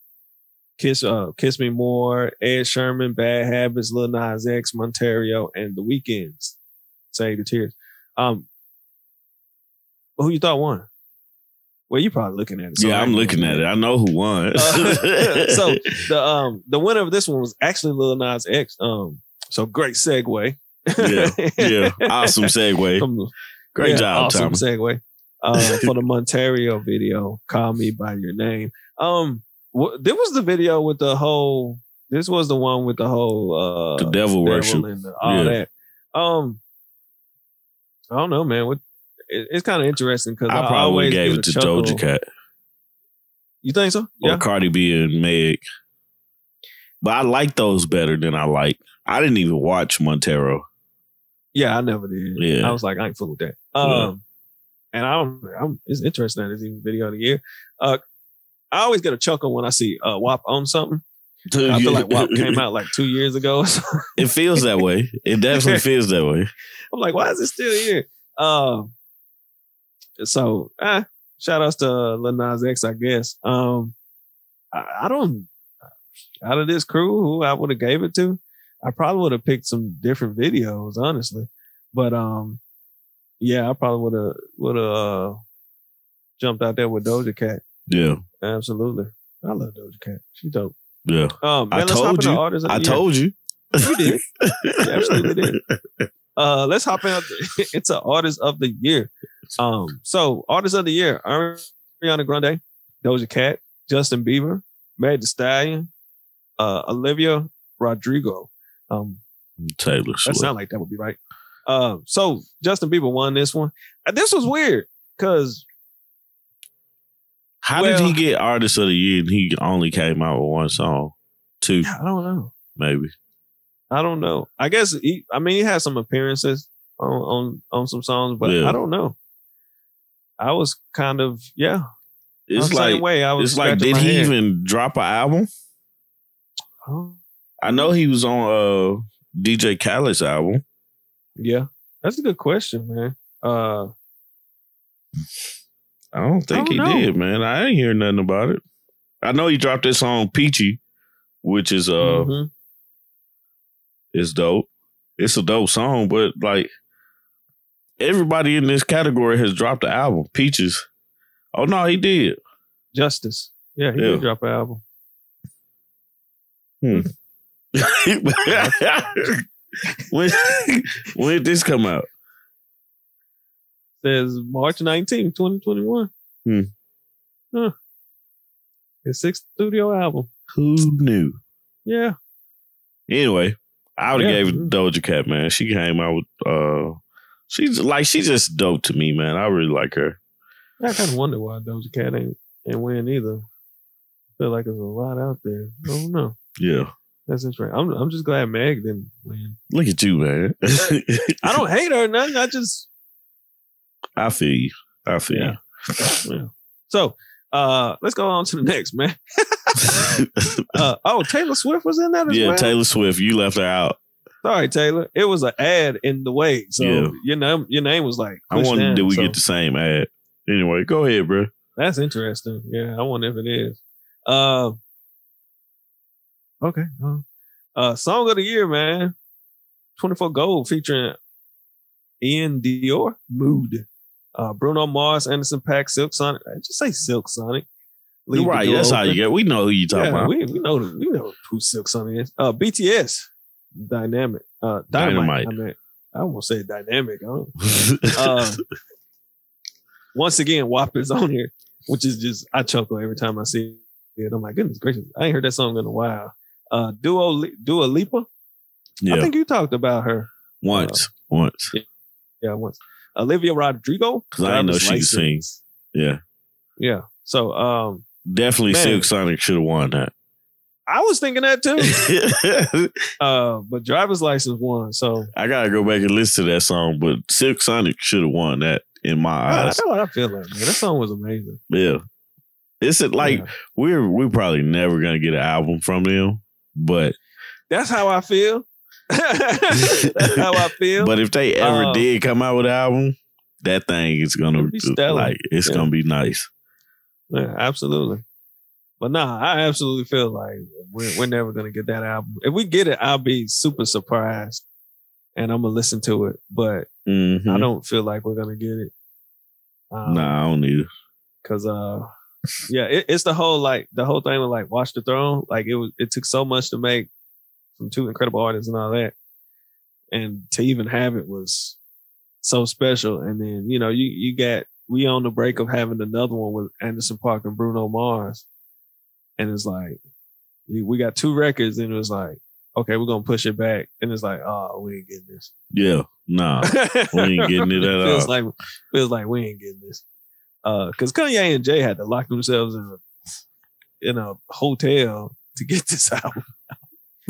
Kiss, uh, Kiss Me More, Ed Sheeran, Bad Habits, Lil Nas X, Montero, and The Weeknd's. Save the tears. Um, who you thought won? Well, you're probably looking at it. so yeah, I'm looking at it. I know who won. uh, so the um the winner of this one was actually Lil Nas X. Um, so great segue. yeah, yeah. Awesome segue. Great yeah, job, awesome Tommy. segue. Uh, for the Montero video, "Call Me by Your Name." Um, wh- there was the video with the whole. This was the one with the whole uh The devil worship. and the- all Yeah. that. Um, I don't know, man. What it, it's kind of interesting because I, I probably gave it to chuckle. Doja Cat You think so? or Yeah. Cardi B and Meg. But I like those better than I like. I didn't even watch Montero. Yeah, I never did. Yeah. I was like, I ain't fool with that. Um, and I don't, I'm, it's interesting that it's even video of the year. Uh, I always get a chuckle when I see uh, WAP on something. I feel like WAP came out like two years ago. It feels that way. It definitely feels that way. I'm like, why is it still here? Um, so, eh, shout outs to uh, Lil Nas X, I guess. Um, I, I don't, out of this crew, who I would have gave it to, I probably would have picked some different videos, honestly. But, um, yeah, I probably would have, would have, uh, jumped out there with Doja Cat. Yeah, Absolutely. I love Doja Cat. She dope. yeah. Um, I man, let's hop told into you. artists of the I year. told you. You did. You absolutely did. Uh, let's hop in. It's an artist of the year. Um, so artist of the year: Ariana Grande, Doja Cat, Justin Bieber, Meg Thee Stallion, uh, Olivia Rodrigo. Um, Taylor Swift. that sound like that would be right. Um, so Justin Bieber won this one. Uh, This was weird because How did he get artist of the year and he only came out with one song? Two, I don't know. maybe. I don't know. I guess he, I mean, he had some appearances on on, on some songs, but Yeah. I don't know. I was kind of yeah. It's like way. I was. it's like did he head. even drop an album? Oh, I know he was on uh DJ Khaled's album. Yeah, that's a good question, man. Uh, I don't think I he don't know. did, man. I ain't hear nothing about it. I know he dropped that song Peachy, which is uh Mhm. is dope. It's a dope song, but like everybody in this category has dropped the album. Peaches. Oh no, he did. Justice. Yeah, he Yeah. did drop an album. when when did this come out? Says March 19, 2021. Hmm. Huh. His sixth studio album. Who knew? Yeah. Anyway, I would have Yeah. gave it Doja Cat, man. She came out with uh she's like she's just dope to me, man. I really like her. I kind of wonder why Doja Cat ain't, ain't win either. I feel like there's a lot out there. I don't know. Yeah. That's interesting. I'm, I'm just glad Meg didn't win. Look at you, man. I don't hate her nothing. I just, I feel you. I feel Yeah. yeah. So, uh, let's go on to the next, man. Uh, oh, Taylor Swift was in that as yeah, well. Taylor Swift, you left her out. Sorry, Taylor. It was an ad in the way, so Yeah. your name your name was like. I wonder down, did we so get the same ad? Anyway, go ahead, bro. That's interesting. Yeah, I wonder if it is. Uh, okay. Uh, uh, song of the year, man. Twenty four Gold featuring iann dior, Mood. Uh, Bruno Mars, Anderson Paak, Silk Sonic. I just say Silk Sonic. Leave right, that's how you get. We know who you talking Yeah, about. we, we know we know who Silk Sonic is. Uh, BTS, Dynamic, uh, Dynamite. Dynamite. I mean, I won't say Dynamic. Uh, once again, WAP is on here, which is just I chuckle every time I see it. I'm like, goodness gracious, I ain't heard that song in a while. Uh, Duo Dua Lipa. I think you talked about her. once, once. Yeah, once. Olivia Rodrigo. 'Cause I know she could sing. Yeah, Yeah. So, um, definitely. Man. Silk Sonic should have won that. I was thinking that too. uh, but driver's license won. So I gotta go back and listen to that song, but Silk Sonic should have won that in my I, I eyes. know what I feel like, man. That song was amazing. Yeah, it's like Yeah. we're we're probably never gonna get an album from them, but That's how I feel. That's how I feel. but if they ever Uh, did come out with an album, that thing is gonna be stellar. like it's Yeah. gonna be nice. Yeah, absolutely. But nah, I absolutely feel like we're, we're never gonna get that album. If we get it, I'll be super surprised, and I'm gonna listen to it. But Mhm. I don't feel like we're gonna get it. Um, Nah, I don't need it. Cause uh, yeah, it, it's the whole like the whole thing with like Watch the Throne. Like it was, it took so much to make from two incredible artists and all that, and to even have it was so special. And then you know you you got we on the break of having another one with Anderson Paak and Bruno Mars, and it's like we got two records, and it was like okay, we're gonna push it back, and it's like oh we ain't getting this. Yeah, nah. We ain't getting it at feels all. like feels like we ain't getting this. Uh, because Kanye and Jay had to lock themselves in a in a hotel to get this album,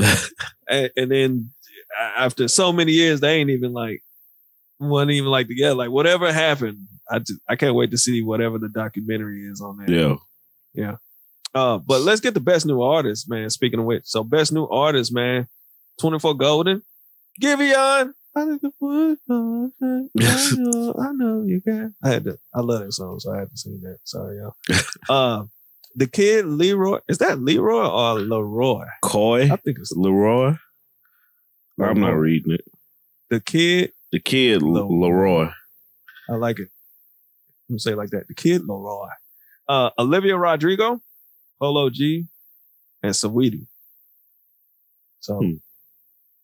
and, and then after so many years, they ain't even like wasn't even like together. Like whatever happened, I just, I can't wait to see whatever the documentary is on that. Yeah. Uh, but let's get the best new artist, man. Speaking of which, so best new artist, man, twenty four Golden, Giveon. I think the wood- I know, I know you got. I had to. I love that song, so I had to sing that. Sorry, y'all. uh, the kid Leroy is that Leroy or Leroy? Coy I think it's Leroy. I'm not reading it. the kid. The kid Leroy. Leroy. I like it. I'm gonna say it like that. The kid Leroy. Uh, Olivia Rodrigo, Polo G, and Saweetie. So, Hmm.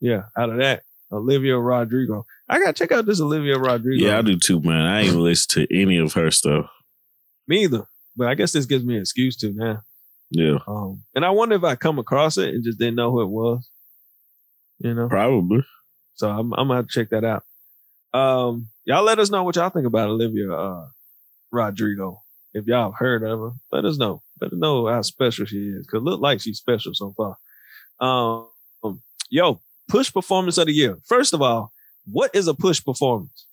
yeah, out of that, Olivia Rodrigo. I gotta check out this Olivia Rodrigo. Yeah, I do too, man. I ain't listen to any of her stuff. Me either. But I guess this gives me an excuse to now. Yeah, Um, and I wonder if I come across it and just didn't know who it was. You know, probably. so I'm I'm gonna have to check that out. Um, y'all let us know what y'all think about Olivia uh, Rodrigo. If y'all have heard of her, let us know. Let us know how special she is. Cause it look like she's special so far. Um, yo, push performance of the year. First of all, what is a push performance?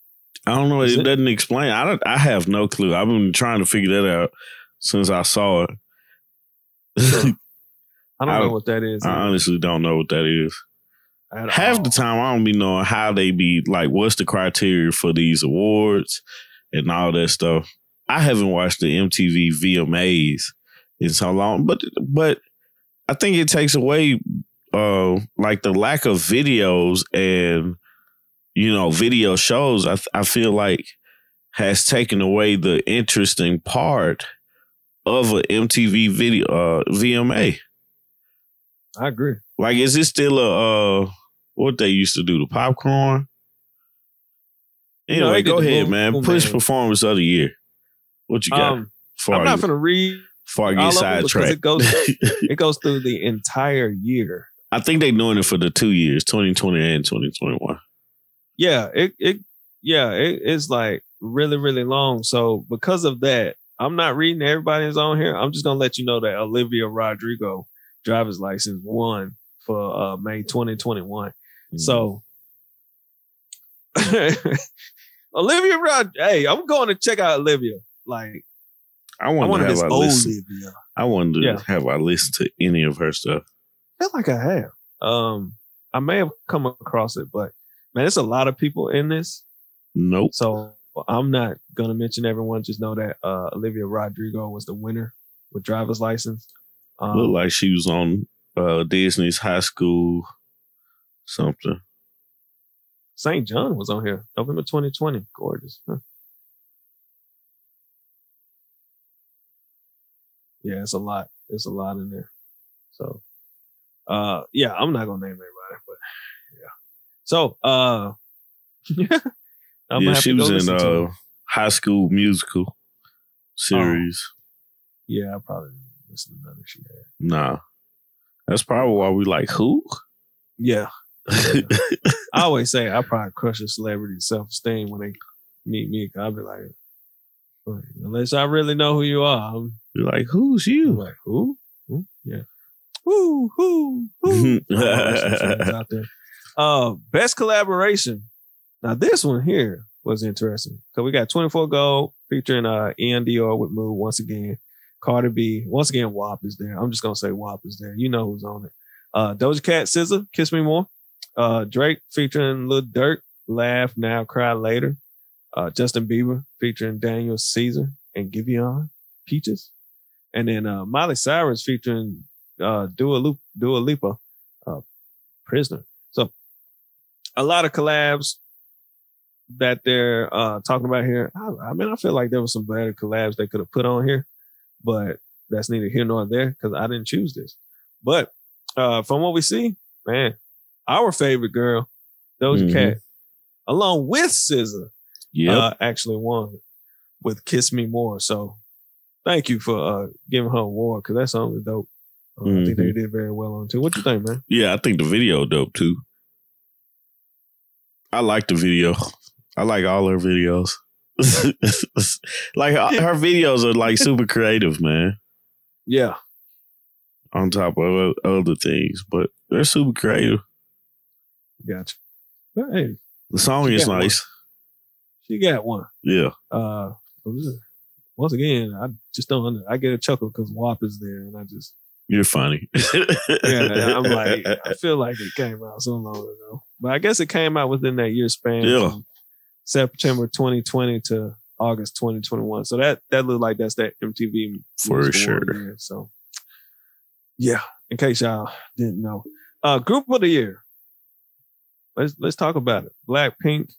I don't know. It, it- doesn't explain. I don't. I have no clue. I've been trying to figure that out since I saw it. I don't I- know what that is. I honestly don't know what that is. at Half all. the time, I don't be knowing how they be like. What's the criteria for these awards and all that stuff? I haven't watched the MTV VMAs in so long. But but I think it takes away uh like the lack of videos and you know video shows. I I feel like has taken away the interesting part of a MTV video uh VMA. I agree. Like, is it still a uh what they used to do the popcorn? Anyway, did go ahead, Boom man. Boom Push Man. performance of the year. What you got? Um, I'm not gonna read before I get of them because sidetracked. it goes it goes through the entire year. I think they're doing it for the two years, 2020 and 2021. Yeah, it it yeah, it, it's like really really long. So because of that, I'm not reading everybody's on here. I'm just gonna let you know that Olivia Rodrigo driver's license won for uh May 2021. Mm. So Olivia Rod, hey, I'm going to check out Olivia. Like I wanted to have I listen. Olivia. I wanted to Yeah. have I listened to any of her stuff. Feel like I have. Um, I may have come across it, but man, there's a lot of people in this. Nope. So I'm not gonna mention everyone. Just know that uh, Olivia Rodrigo was the winner with driver's license. Um, Looked like she was on uh Disney's High School something. Saint JHN was on here, November 2020. Gorgeous. Huh. Yeah, it's a lot. It's a lot in there. So, uh, yeah, I'm not gonna name anybody, but yeah. So, uh, yeah, I'm yeah, she was in uh. High School Musical series. Yeah, I probably didn't to none of she had. Nah. That's probably why we like who? Yeah, I always say I probably crush a celebrity's self esteem when they meet me. I'll be like, unless I really know who you are, I'm You're like, who's I'm you? like, who? Who? Yeah. Friends out there. Uh, best collaboration. Now this one here was interesting. So we got 24 Gold featuring uh Ian Dior with Move once again. Cardi B. Once again, WAP is there. I'm just gonna say WAP is there. You know who's on it. Uh Doja Cat SZA, Kiss Me More. Uh Drake featuring Lil Durk, Laugh Now, Cry Later. Uh Justin Bieber featuring Daniel Caesar and Giveon, Peaches. And then uh Miley Cyrus featuring uh Dua, Lup- Dua Lipa, uh Prisoner. So a lot of collabs that they're uh talking about here. I, I mean, I feel like there was some better collabs they could have put on here, but that's neither here nor there because I didn't choose this. But uh from what we see, man, our favorite girl, Doja Mhm. Cat, along with SZA, Yep. uh, actually won with "Kiss Me More." So, thank you for uh, giving her an award because that song was dope. Uh, I think they did very well on too. What you think, man? yeah, I think the video dope too. I like the video. I like all her videos. like her her videos are like super creative, man. Yeah, On top of other things, but they're super creative. gotcha. But hey, The song is got one. nice. she got one. Yeah. Uh, once again, I just don't. Under, I get a chuckle because WAP is there, and I just You're funny. yeah, I'm like, I feel like it came out so long ago, but I guess it came out within that year span. Yeah. September 2020 to August 2021. So that that looked like that's that MTV For sure. Year. So yeah, in case y'all didn't know, uh, group of the year. Let's let's talk about it. Blackpink,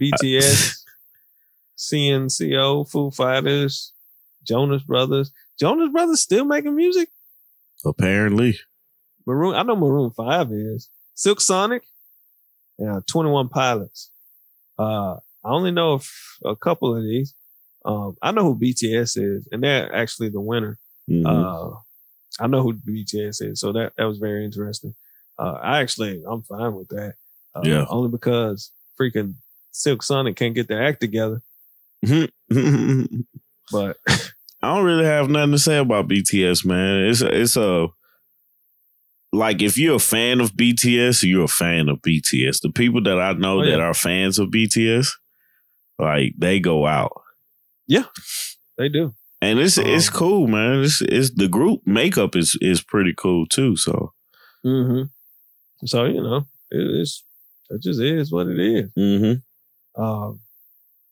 BTS, CNCO, Foo Fighters, Jonas Brothers. Jonas Brothers still making music. Apparently. Maroon, I know Maroon Five is Silk Sonic, and Twenty One Pilots. Uh, I only know a couple of these. Um, I know who BTS is, and they're actually the winner. Mhm. Uh, I know who BTS is, so that that was very interesting. Uh, I actually I'm fine with that. Uh, Yeah. only because freaking Silk Sonic can't get their act together. I don't really have nothing to say about BTS, man. It's a, it's a like if you're a fan of BTS, you're a fan of BTS. The people that I know Oh, yeah. that are fans of BTS, like they go out. Yeah, they do. And it's it's Um, cool, man. It's it's the group makeup is is pretty cool too. So hmm So you know, it, it's it just is what it is. mm-hmm. Um,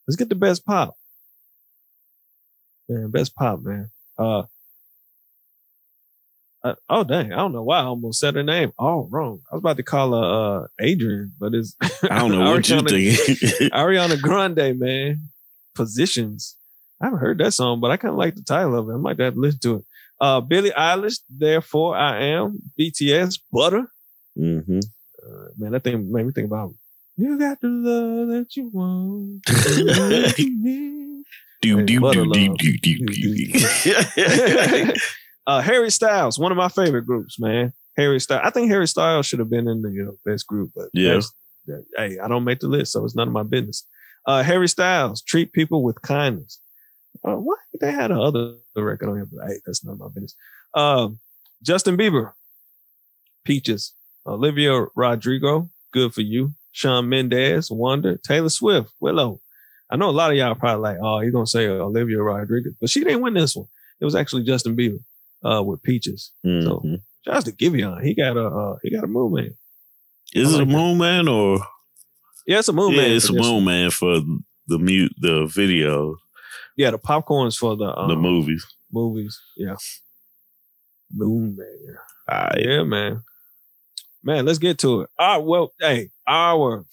let's get the best pop. Man, best pop, man. Uh, Uh, oh dang! I don't know why I almost said her name. Oh, wrong. I was about to call her uh, Adrian, but it's I don't know what you Ariana- think. Ariana Grande, man. Positions. I haven't heard that song, but I kind of like the title of it. I might have to listen to it. Uh, Billie Eilish, Therefore I Am. BTS, Butter. hmm Uh, man, that thing made me think about you got the love that you want. Do do do do do do uh, Harry Styles, one of my favorite groups, man. Harry Styles. I think Harry Styles should have been in the you know, best group, but Yeah. that- hey, I don't make the list, so it's none of my business. Uh, Harry Styles, treat people with kindness. Uh, why they had a other record on here, but hey, that's none of my business. Um, Justin Bieber, Peaches, Olivia Rodrigo, Good for You, Shawn Mendes, Wonder, Taylor Swift, Willow. I know a lot of y'all probably like, oh, you're gonna say Olivia Rodrigo, but she didn't win this one. It was actually Justin Bieber uh, with Peaches. Mhm. Shouts to Giveon. He got a uh, he got a move man. Is it a like that. Man or Yeah, it's a move yeah? man. It's a Moon one. Man for the mute the video, Yeah, the popcorns for the um, the movies. movies. Yeah, Moon man. Ah, yeah. Yeah, man. Man, let's get to it. All right, well, hey, our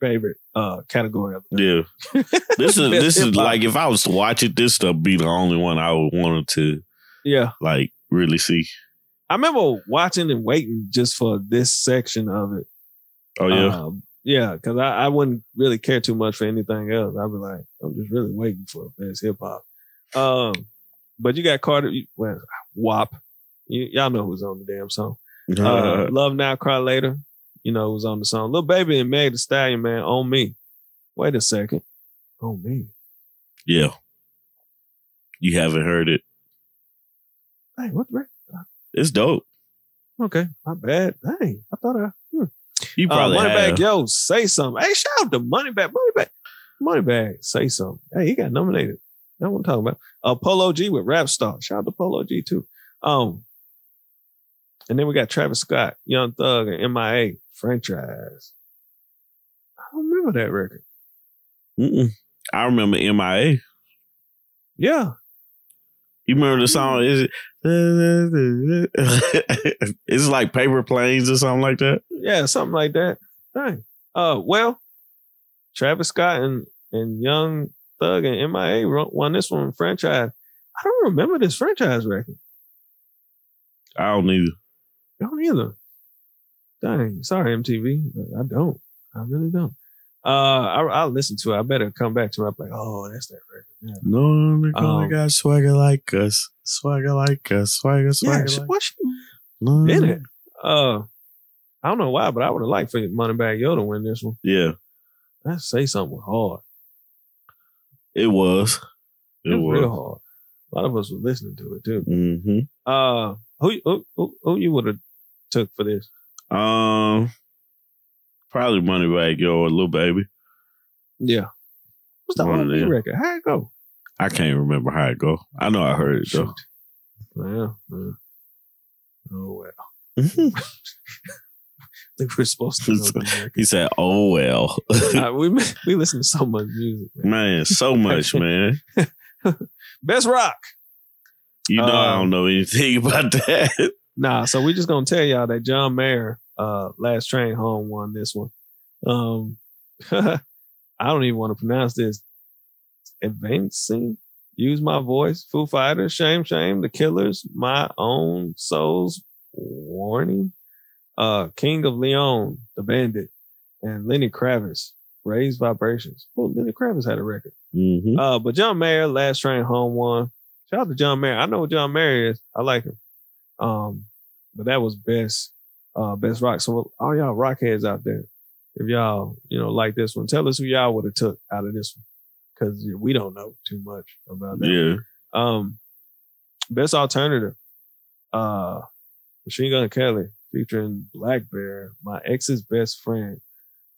favorite uh category of the Yeah. This is this is like if I was to watch it, this stuff be the only one I would want to Yeah. like really see. I remember watching and waiting just for this section of it. Oh yeah. Um, yeah, because I, I wouldn't really care too much for anything else. I'd be like, I'm just really waiting for best hip hop. Um, but you got Cardi, well, WAP. You, y'all know who's on the damn song. Uh, Love Now, Cry Later. You know was on the song. Lil Baby and Meg Thee Stallion, man, on me. Wait a second. On me. yeah. You haven't heard it. Hey, what? It's dope. Okay, my bad. Hey, I thought I. Hmm. You Uh, probably Moneybagg have. Yo, say something. Hey, shout out to Moneybagg. Moneybagg. Moneybagg, say something. Hey, he got nominated. That's what I'm talking about. Uh, Polo G with Rap Star. Shout out to Polo G too. Um, and then we got Travis Scott, Young Thug, and MIA franchise. I don't remember that record. Mm-mm. I remember MIA. Yeah, You remember the song? Is it? it's like paper planes or something like that. yeah, something like that. Dang. Uh, well, Travis Scott and and Young Thug and MIA won- won this one franchise. I don't remember this franchise record. I don't either. I don't either. Dang, sorry MTV, I don't. I really don't. Uh, I, I'll listen to it. I better come back to it. I'm like, oh, that's that record. Yeah, No, they Um, got swagger like us, swagger like us, swagger, yeah swagger. she, like in it? Uh, I don't know why, but I would have liked for Moneybagg Yo to win this one. Yeah, That say something hard. it was. It It was real hard. A lot of us were listening to it too. hmm Uh, who who who, who you would have took for this? Um, probably Moneybagg Yo or Lil Baby. Yeah. What's the One R&B record? How it go? I can't remember how it go. I know I heard it though. Well, uh, oh well. I think we're supposed to these said, "Oh well, Uh, we we listen to so much music. Man. man, so much, man. Best rock. You know I Um, don't know anything about that." Nah, so we just gonna tell y'all that John Mayer, uh, last train home won this one. Um, I don't even want to pronounce this. Advancing, use my voice. Foo Fighters, shame, shame. The Killers, my own soul's warning. Uh, King of Leon, the Bandit, and Lenny Kravitz, Raised Vibrations. Oh, Lenny Kravitz had a record. hmm Uh, but John Mayer, last train home one. Shout out to John Mayer. I know what John Mayer is. I like him. Um, but that was best, uh, best rock. So all y'all rock heads out there, if y'all, you know, like this one, tell us who y'all would have took out of this one. Cause we don't know too much about that. Yeah, Um, best alternative, uh, Machine Gun Kelly featuring Black Bear, my ex's best friend.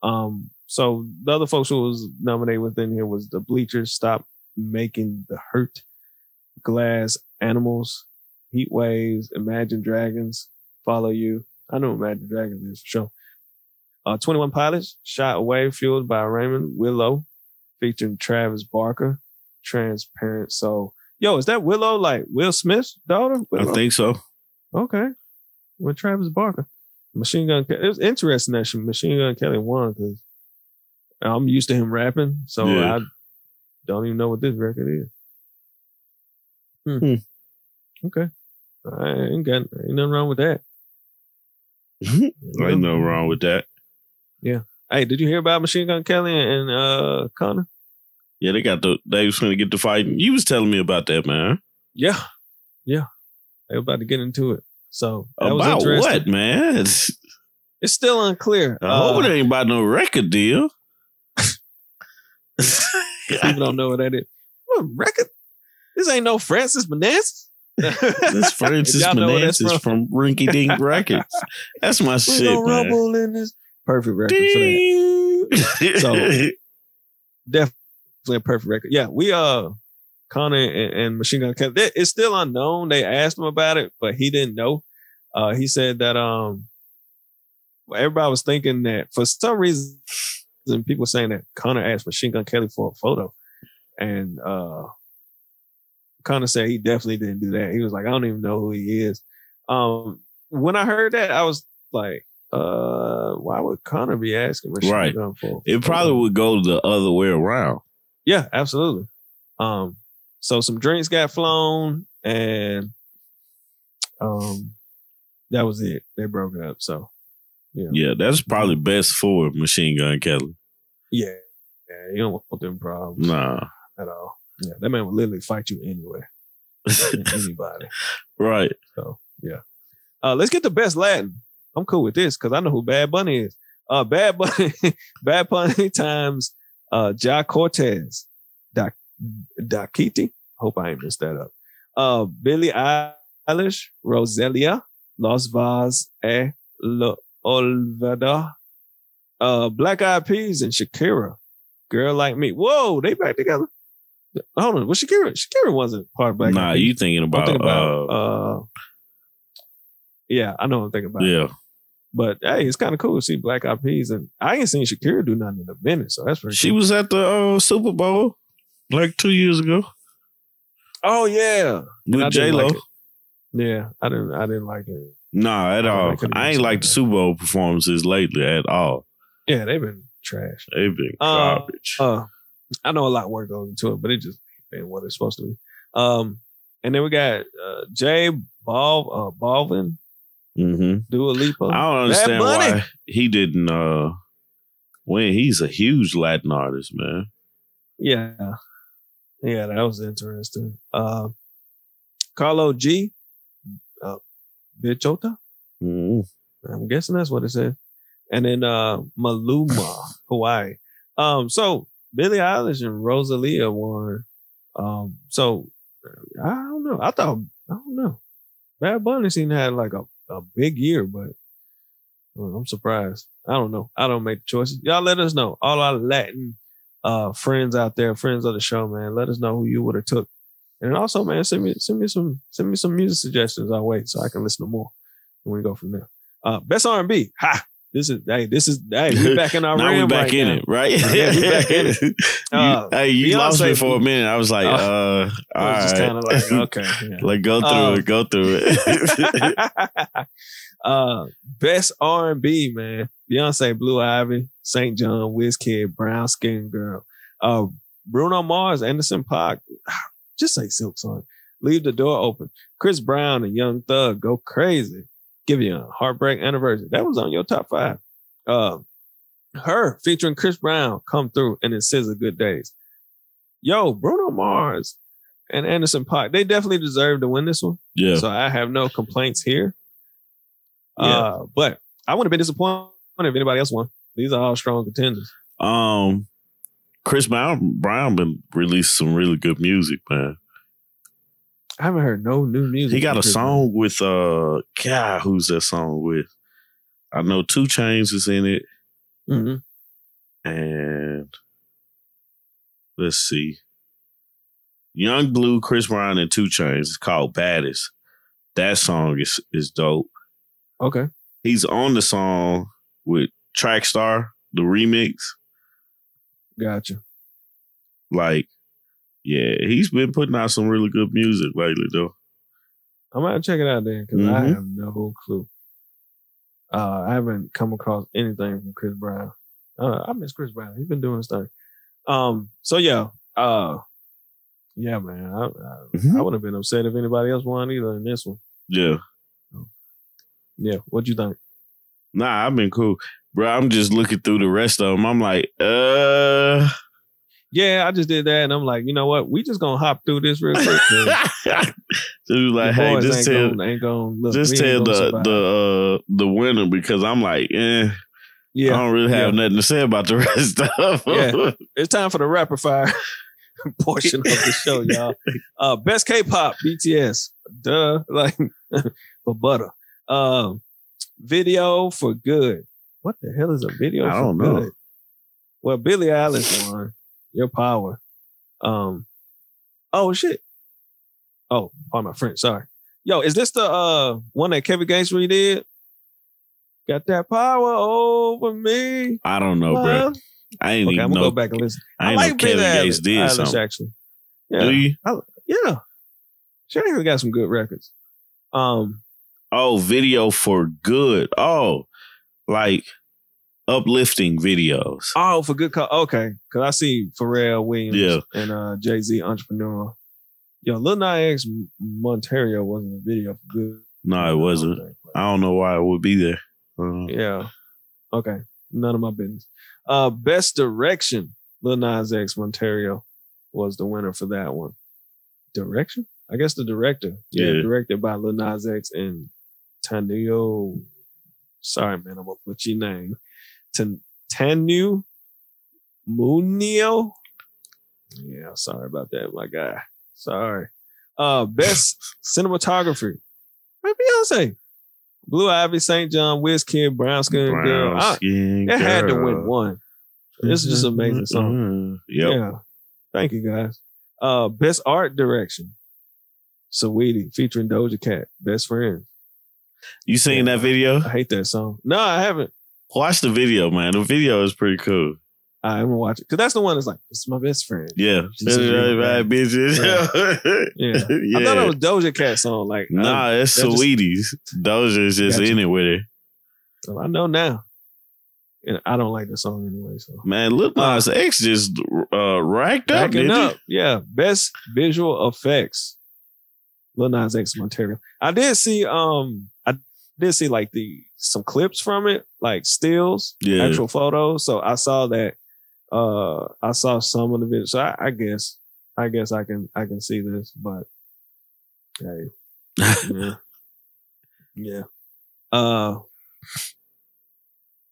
Um, so the other folks who was nominated within here was the Bleachers, Stop Making the Hurt, Glass Animals, Heat Waves, Imagine Dragons, Follow You. I know Imagine Dragons is for sure. Uh, 21 Pilots, Shot Away, fueled by Ramen Willow, featuring Travis Barker, Transparent So, Yo, is that Willow like Will Smith's daughter? I think so. Okay. With Travis Barker. Machine Gun Kelly. It was interesting that Machine Gun Kelly won because I'm used to him rapping, so Yeah. I don't even know what this record is. Hmm. Hmm. Okay. I ain't got ain't nothing wrong with that. Ain't no wrong with that. Yeah. Hey, did you hear about Machine Gun Kelly and uh Conor? Yeah, they got the they was gonna get the fight. You was telling me about that, man. Yeah. Yeah. They were about to get into it. So that was About interesting. what, man? It's, It's still unclear. I hope Uh, it ain't about no record deal. people don't know what that is. What record? This ain't no Francis Manassas. This Francis Y'all know where that's Manassas from Rinky Dink Records. That's my We shit, man. rumble in this. Perfect record for that. So- Definitely a perfect record. Yeah, we uh Conor and, and Machine Gun Kelly. they- It's still unknown. They asked him about it, but he didn't know. Uh he said that um everybody was thinking that for some reason people were saying that Conor asked Machine Gun Kelly for a photo. And uh Conor said he definitely didn't do that. He was like, I don't even know who he is. Um when I heard that, I was like, uh, why would Conor be asking Machine Right. Gun for? it probably would go the other way around. Yeah, absolutely. Um, so some drinks got flown, and um, that was it. They broke it up. So, yeah, Yeah, that's probably best for Machine Gun Kelly. yeah, yeah. You don't want them problems Nah. at all. Yeah, that man would literally fight you anywhere, anybody. right. So, yeah. Uh, let's get the best Latin. I'm cool with this because I know who Bad Bunny is. Uh, Bad Bunny, Bad Bunny times uh, Jhay Cortez, Doc, Dakiti. Hope I ain't messed that up. Uh, Billie Eilish, Rosalia, Los Vaz e Lo Olvada, uh, Black Eyed Peas, and Shakira. Girl like me. Whoa, they back together. Hold on, was Shakira? Shakira wasn't part of Black nah, Eyed Peas. you thinking about, thinking about, uh, uh, yeah, I know what I'm thinking about. yeah. But hey, it's kind of cool to see Black Eyed Peas, and I ain't seen Shakira do nothing in a minute, so that's pretty. She cool. was at the uh, Super Bowl like two years ago Oh yeah, with J Lo. like yeah. I didn't. I didn't like it. nah, at I all. couldn't I ain't like the. Super Bowl performances lately at all. Yeah, they've been trash. They've been Uh, garbage. Uh, I know a lot of work goes into it, but it just ain't what it's supposed to be. Um, and then we got uh, Jay Bal uh, Balvin, hmm Dua Lipa. I don't understand why he didn't uh win. He's a huge Latin artist, man. Yeah. Yeah, that was interesting. Uh Karol G. Uh Bichota. Mhm. I'm guessing that's what it said. And then uh Maluma, Hawaii. Um, so Billie Eilish and Rosalia won. Um, so I don't know. I thought I don't know. Bad Bunny seemed to have like a, a big year, but I'm surprised. I don't know. I don't make the choices. Y'all let us know. All our Latin uh friends out there, friends of the show, man. Let us know who you would have took. And also, man, send me send me some send me some music suggestions. I'll wait so I can listen to more. And we go from there. Uh best R and B. Ha! This is hey, this is hey, we back in our now we back right in now. it, right? Yeah, we back in it. You- Uh, hey, you Beyonce- lost me for a minute. I was like, Uh, uh, all I was just right. kind of like, okay. yeah. like go through Uh, it, go through it. uh, best R and B man: Beyonce, Blue Ivy, Saint JHN, Wizkid, Brown Skin Girl, uh, Bruno Mars, Anderson Paak, Just say Silk Song. Leave the door open. Chris Brown and Young Thug go crazy. Giveon heartbreak anniversary. That was on your top five. Uh, her featuring Chris Brown come through and it says a good days. Yo, Bruno Mars and Anderson Paak, they definitely deserve to win this one. yeah, So I have no complaints here. Yeah. Uh, but I wouldn't have been disappointed if anybody else won. These are all strong contenders. um, Chris Brown Brown been released some really good music, man. I haven't heard no new music. He got a song with uh, God, who's that song with? I know 2 Chainz is in it. Mhm. and let's see, Yung Bleu, Chris Brown, and 2 Chainz. It's called Baddest. That song is is dope. Okay. He's on the song with Trackstar, the remix. Gotcha. Like, yeah, he's been putting out some really good music lately, though. I'm gonna check it out then because I Mhm. have no clue. Uh, I haven't come across anything from Chris Brown. Uh, I miss Chris Brown. He's been doing his thing. Um, so yeah, uh, yeah, man, I, I, Mhm. I would have been upset if anybody else won either in this one. Yeah. Yeah, what'd you think? Nah, I've been cool. Bro, I'm just looking through the rest of them. I'm like, uh Yeah, I just did that, and I'm like, you know what? We just gonna hop through this real quick. you like, hey, just tell gonna, ain't gonna look. just tell the survive. the uh the winner because I'm like, eh, I don't really have yeah. nothing to say about the rest of. Yeah. It's time for the rapid fire portion of the show, y'all. Uh, best K-pop, BTS, duh, like for butter. Um, video for good. What the hell is a video? I for don't know. good? Well, Billie Eilish won. Your power. Um. Oh shit. Oh, pardon my French. Sorry. Yo, is this the uh one that Kevin Gates redid? Got that power over me. I don't know, bro. I ain't Okay, even I'm gonna know. go back and listen. I ain't know Kevin Gates did Eilish, something. actually. Yeah, Do you? yeah. She actually got some good records. Um, Oh, video for good. Oh, like uplifting videos. oh, for good cause. Okay, because I see Pharrell Williams Yeah. and uh, Jay Z Entrepreneur. Yo, Lil Nas X Montero wasn't a video for good. No, it wasn't. I don't know why it would be there. Uh, Yeah. Okay. None of my business. Uh, best direction. Lil Nas X Montero was the winner for that one. Direction? I guess the director. Yeah, Yeah. directed by Lil Nas X and Tanio. Sorry, man, I'm gonna put your name. Tan Tanu Munio. Yeah, sorry about that, my guy. Sorry. Uh, best cinematography. Right, Beyonce. Blue Ivy, Saint JHN, Wiz Kid, Brown Skin Girl. brown I- skin it had to win one. This is just an amazing song. Mhm. Yep. Yeah. Thank you guys. Uh best art direction. Saweetie featuring Doja Cat. Best friend. You seen that video? I hate that song. No, I haven't. Watch the video, man. The video is pretty cool. I'm gonna watch it. Cause that's the one that's like, this is my best friend. Yeah. She's a really Right, bad- bitches. Yeah. yeah. I thought it was Doja Cat song. Like, Nah, I, it's just- Saweetie's. Doja is just in it with her. I know now. And I don't like the song anyway. So Man, Lil Nas X just uh, racked up, didn't up. Yeah. Best visual effects. Lil Nas X Montero. I did see um did see like the some clips from it, like stills, Yeah. actual photos. So I saw that uh I saw some of the video. So I, I guess I guess I can I can see this, but hey. Yeah. yeah. Uh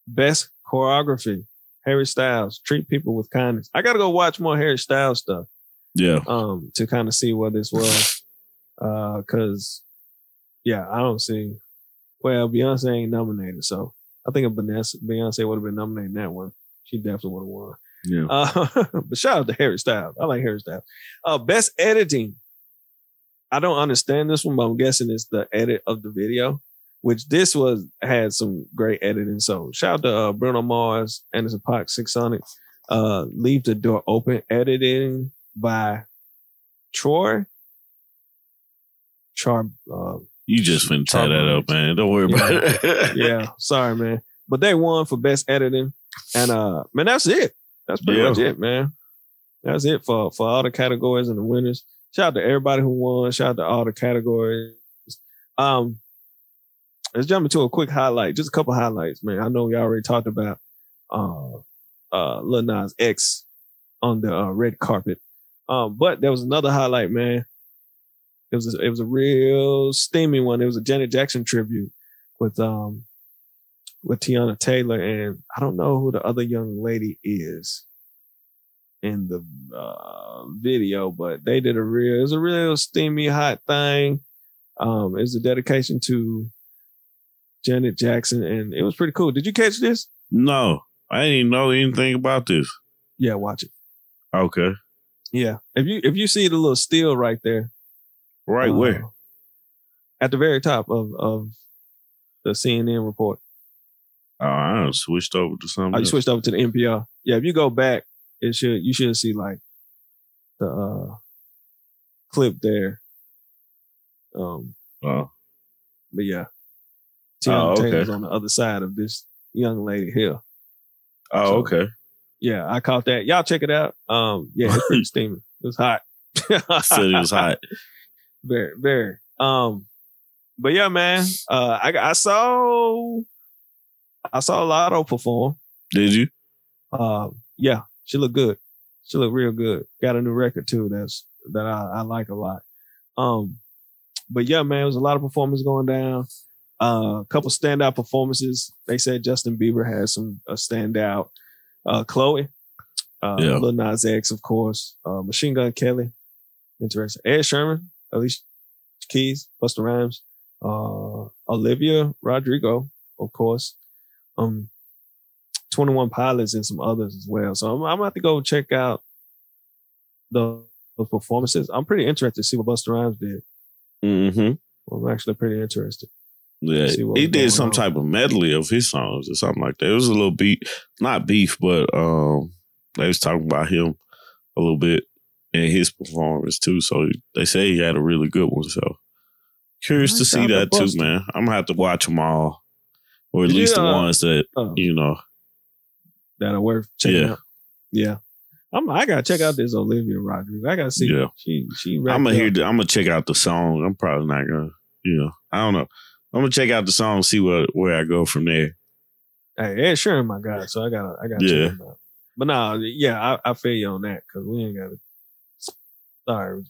best choreography. Harry Styles. Treat people with kindness. I gotta go watch more Harry Styles stuff yeah. um to kind of see what this was. Uh cause yeah, I don't see well, Beyonce ain't nominated, so I think if Beyonce, Beyonce would have been nominated in that one, she definitely would have won. Yeah. Uh, but shout out to Harry Styles. I like Harry Styles. Uh, best editing. I don't understand this one, but I'm guessing it's the edit of the video, which this was had some great editing. So shout out to uh, Bruno Mars, Anderson Paak, Silk Sonic. Uh, Leave the Door Open, editing by Troy. Char, uh, You just finna tie that up, man. Don't worry about it. yeah, sorry, man. But they won for best editing. And uh man, that's it. That's pretty Yeah. much it, man. That's it for for all the categories and the winners. Shout out to everybody who won. Shout out to all the categories. Um let's jump into a quick highlight. Just a couple highlights, man. I know we already talked about uh uh Lil Nas X on the uh, red carpet. Um, but there was another highlight, man. It was a, it was a real steamy one. It was a Janet Jackson tribute with um with Teyana Taylor and I don't know who the other young lady is in the uh, video, but they did a real it was a real steamy hot thing. Um, it was a dedication to Janet Jackson and it was pretty cool. Did you catch this? no, I didn't even know anything about this. Yeah, watch it. Okay. Yeah. If you if you see the little still right there. Right where? At the very top of of the CNN report. Oh, I switched over to something. Oh, you else. switched over to the NPR. Yeah, if you go back, it should you should see like the uh clip there. Um Oh, But yeah, Oh, okay. Taylor's on the other side of this young lady here. oh, So- okay. Yeah, I caught that. Y'all check it out. Um, yeah, it's pretty steamy. It was hot. Said it was hot. Very, very. Um, but yeah, man. Uh, I I saw I saw Latto perform. Did you? Um, yeah, she looked good. She looked real good. Got a new record too. That's that I, I like a lot. Um, but yeah, man, it was a lot of performance going down. Uh, a couple standout performances. They said Justin Bieber had some a standout. Uh, Chloe, uh, Yeah. Lil Nas X, of course. Uh, Machine Gun Kelly, interesting. Ed Sheeran, Alicia Keys, Busta Rhymes, uh, Olivia Rodrigo, of course. Um, 21 Pilots and some others as well. So I'm, I'm gonna have to go check out the, the performances. I'm pretty interested to see what Busta Rhymes did. Mm-hmm. I'm actually pretty interested. Yeah, he did some on. type of medley of his songs or something like that. It was a little beef, not beef, but um, they was talking about him a little bit in his performance too. So they say he had a really good one. So curious to see that too, man. I'm gonna have to watch them all, or at Yeah. least the ones that Uh, you know. that are worth checking Yeah. out. Yeah. I'm, I gotta check out this Olivia Rodrigo. I gotta see. Yeah. She she. I'm gonna hear. The, I'm gonna check out the song. I'm probably not gonna. You know, I don't know. I'm gonna check out the song, see where where I go from there. Hey, Ed Sheeran, my guy. So I gotta I gotta Yeah. check him out. But nah, yeah, I, I feel you on that because we ain't gotta. Sorry.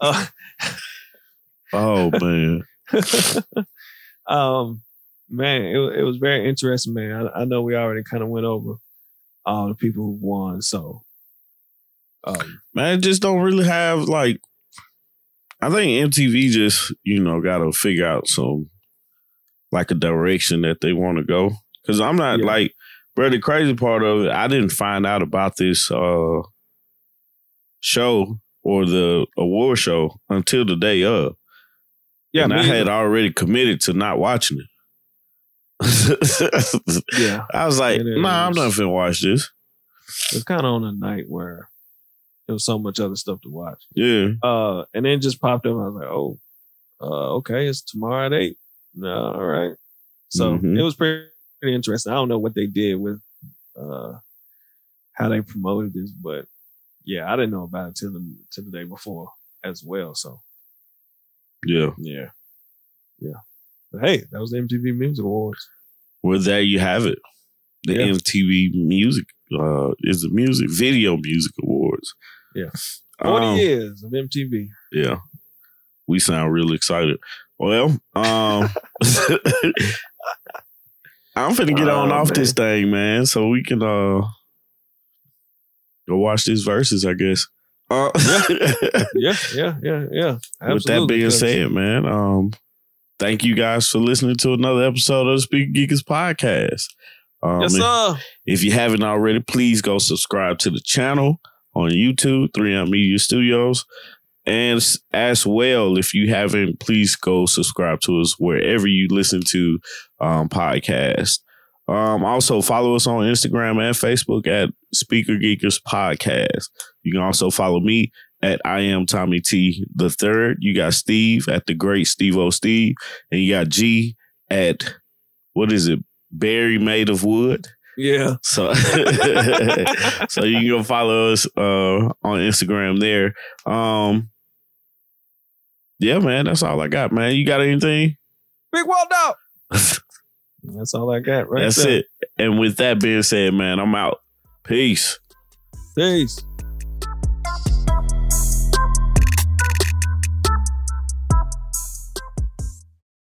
Uh, oh man, um, man, it, it was very interesting, man. I, I know we already kind of went over all the people who won, so um, man, just don't really have like. I think MTV just you know got to figure out some like a direction that they want to go. Because I'm not Yeah. like, bro. The crazy part of it, I didn't find out about this uh show or the award show until the day of. yeah, and I had either. already committed to not watching it. yeah, I was like, nah, I'm not finna watch this. it was kind of on a night where there was so much other stuff to watch. Yeah. Uh, and then it just popped up. I was like, oh, uh, okay, it's tomorrow at eight. No, all right. So Mhm. it was pretty, pretty interesting. I don't know what they did with uh how they promoted this, but yeah, I didn't know about it till the till the day before as well. So Yeah. yeah, yeah. But hey, that was the MTV Music Awards. Well, there you have it. The Yeah. MTV Music uh, is the Music Video Music Awards. Yeah. Forty Um, years of MTV. Yeah. We sound really excited. Well, um I'm finna get on Oh, off man. this thing, man, so we can uh go watch these verses, I guess. Uh, Yeah, yeah, yeah, yeah. With that being said, man, um, thank you guys for listening to another episode of the Speaker Geekers podcast. Um, yes, if- sir. if you haven't already, please go subscribe to the channel on YouTube, 3M Media Studios. And as well, if you haven't, please go subscribe to us wherever you listen to um, podcasts. Um, also, follow us on Instagram and Facebook at Speaker Geekers Podcast. You can also follow me at I am Tommy T the third. You got Steve at the Great Steve O Steve, and you got G at what is it? Berry made of wood. Yeah. So, so you can go follow us uh, on Instagram there. Um, yeah, man, that's all I got, man. You got anything? Big Walt out. That's all I got right that's there. it. And with that being said, man, I'm out. Peace. Peace.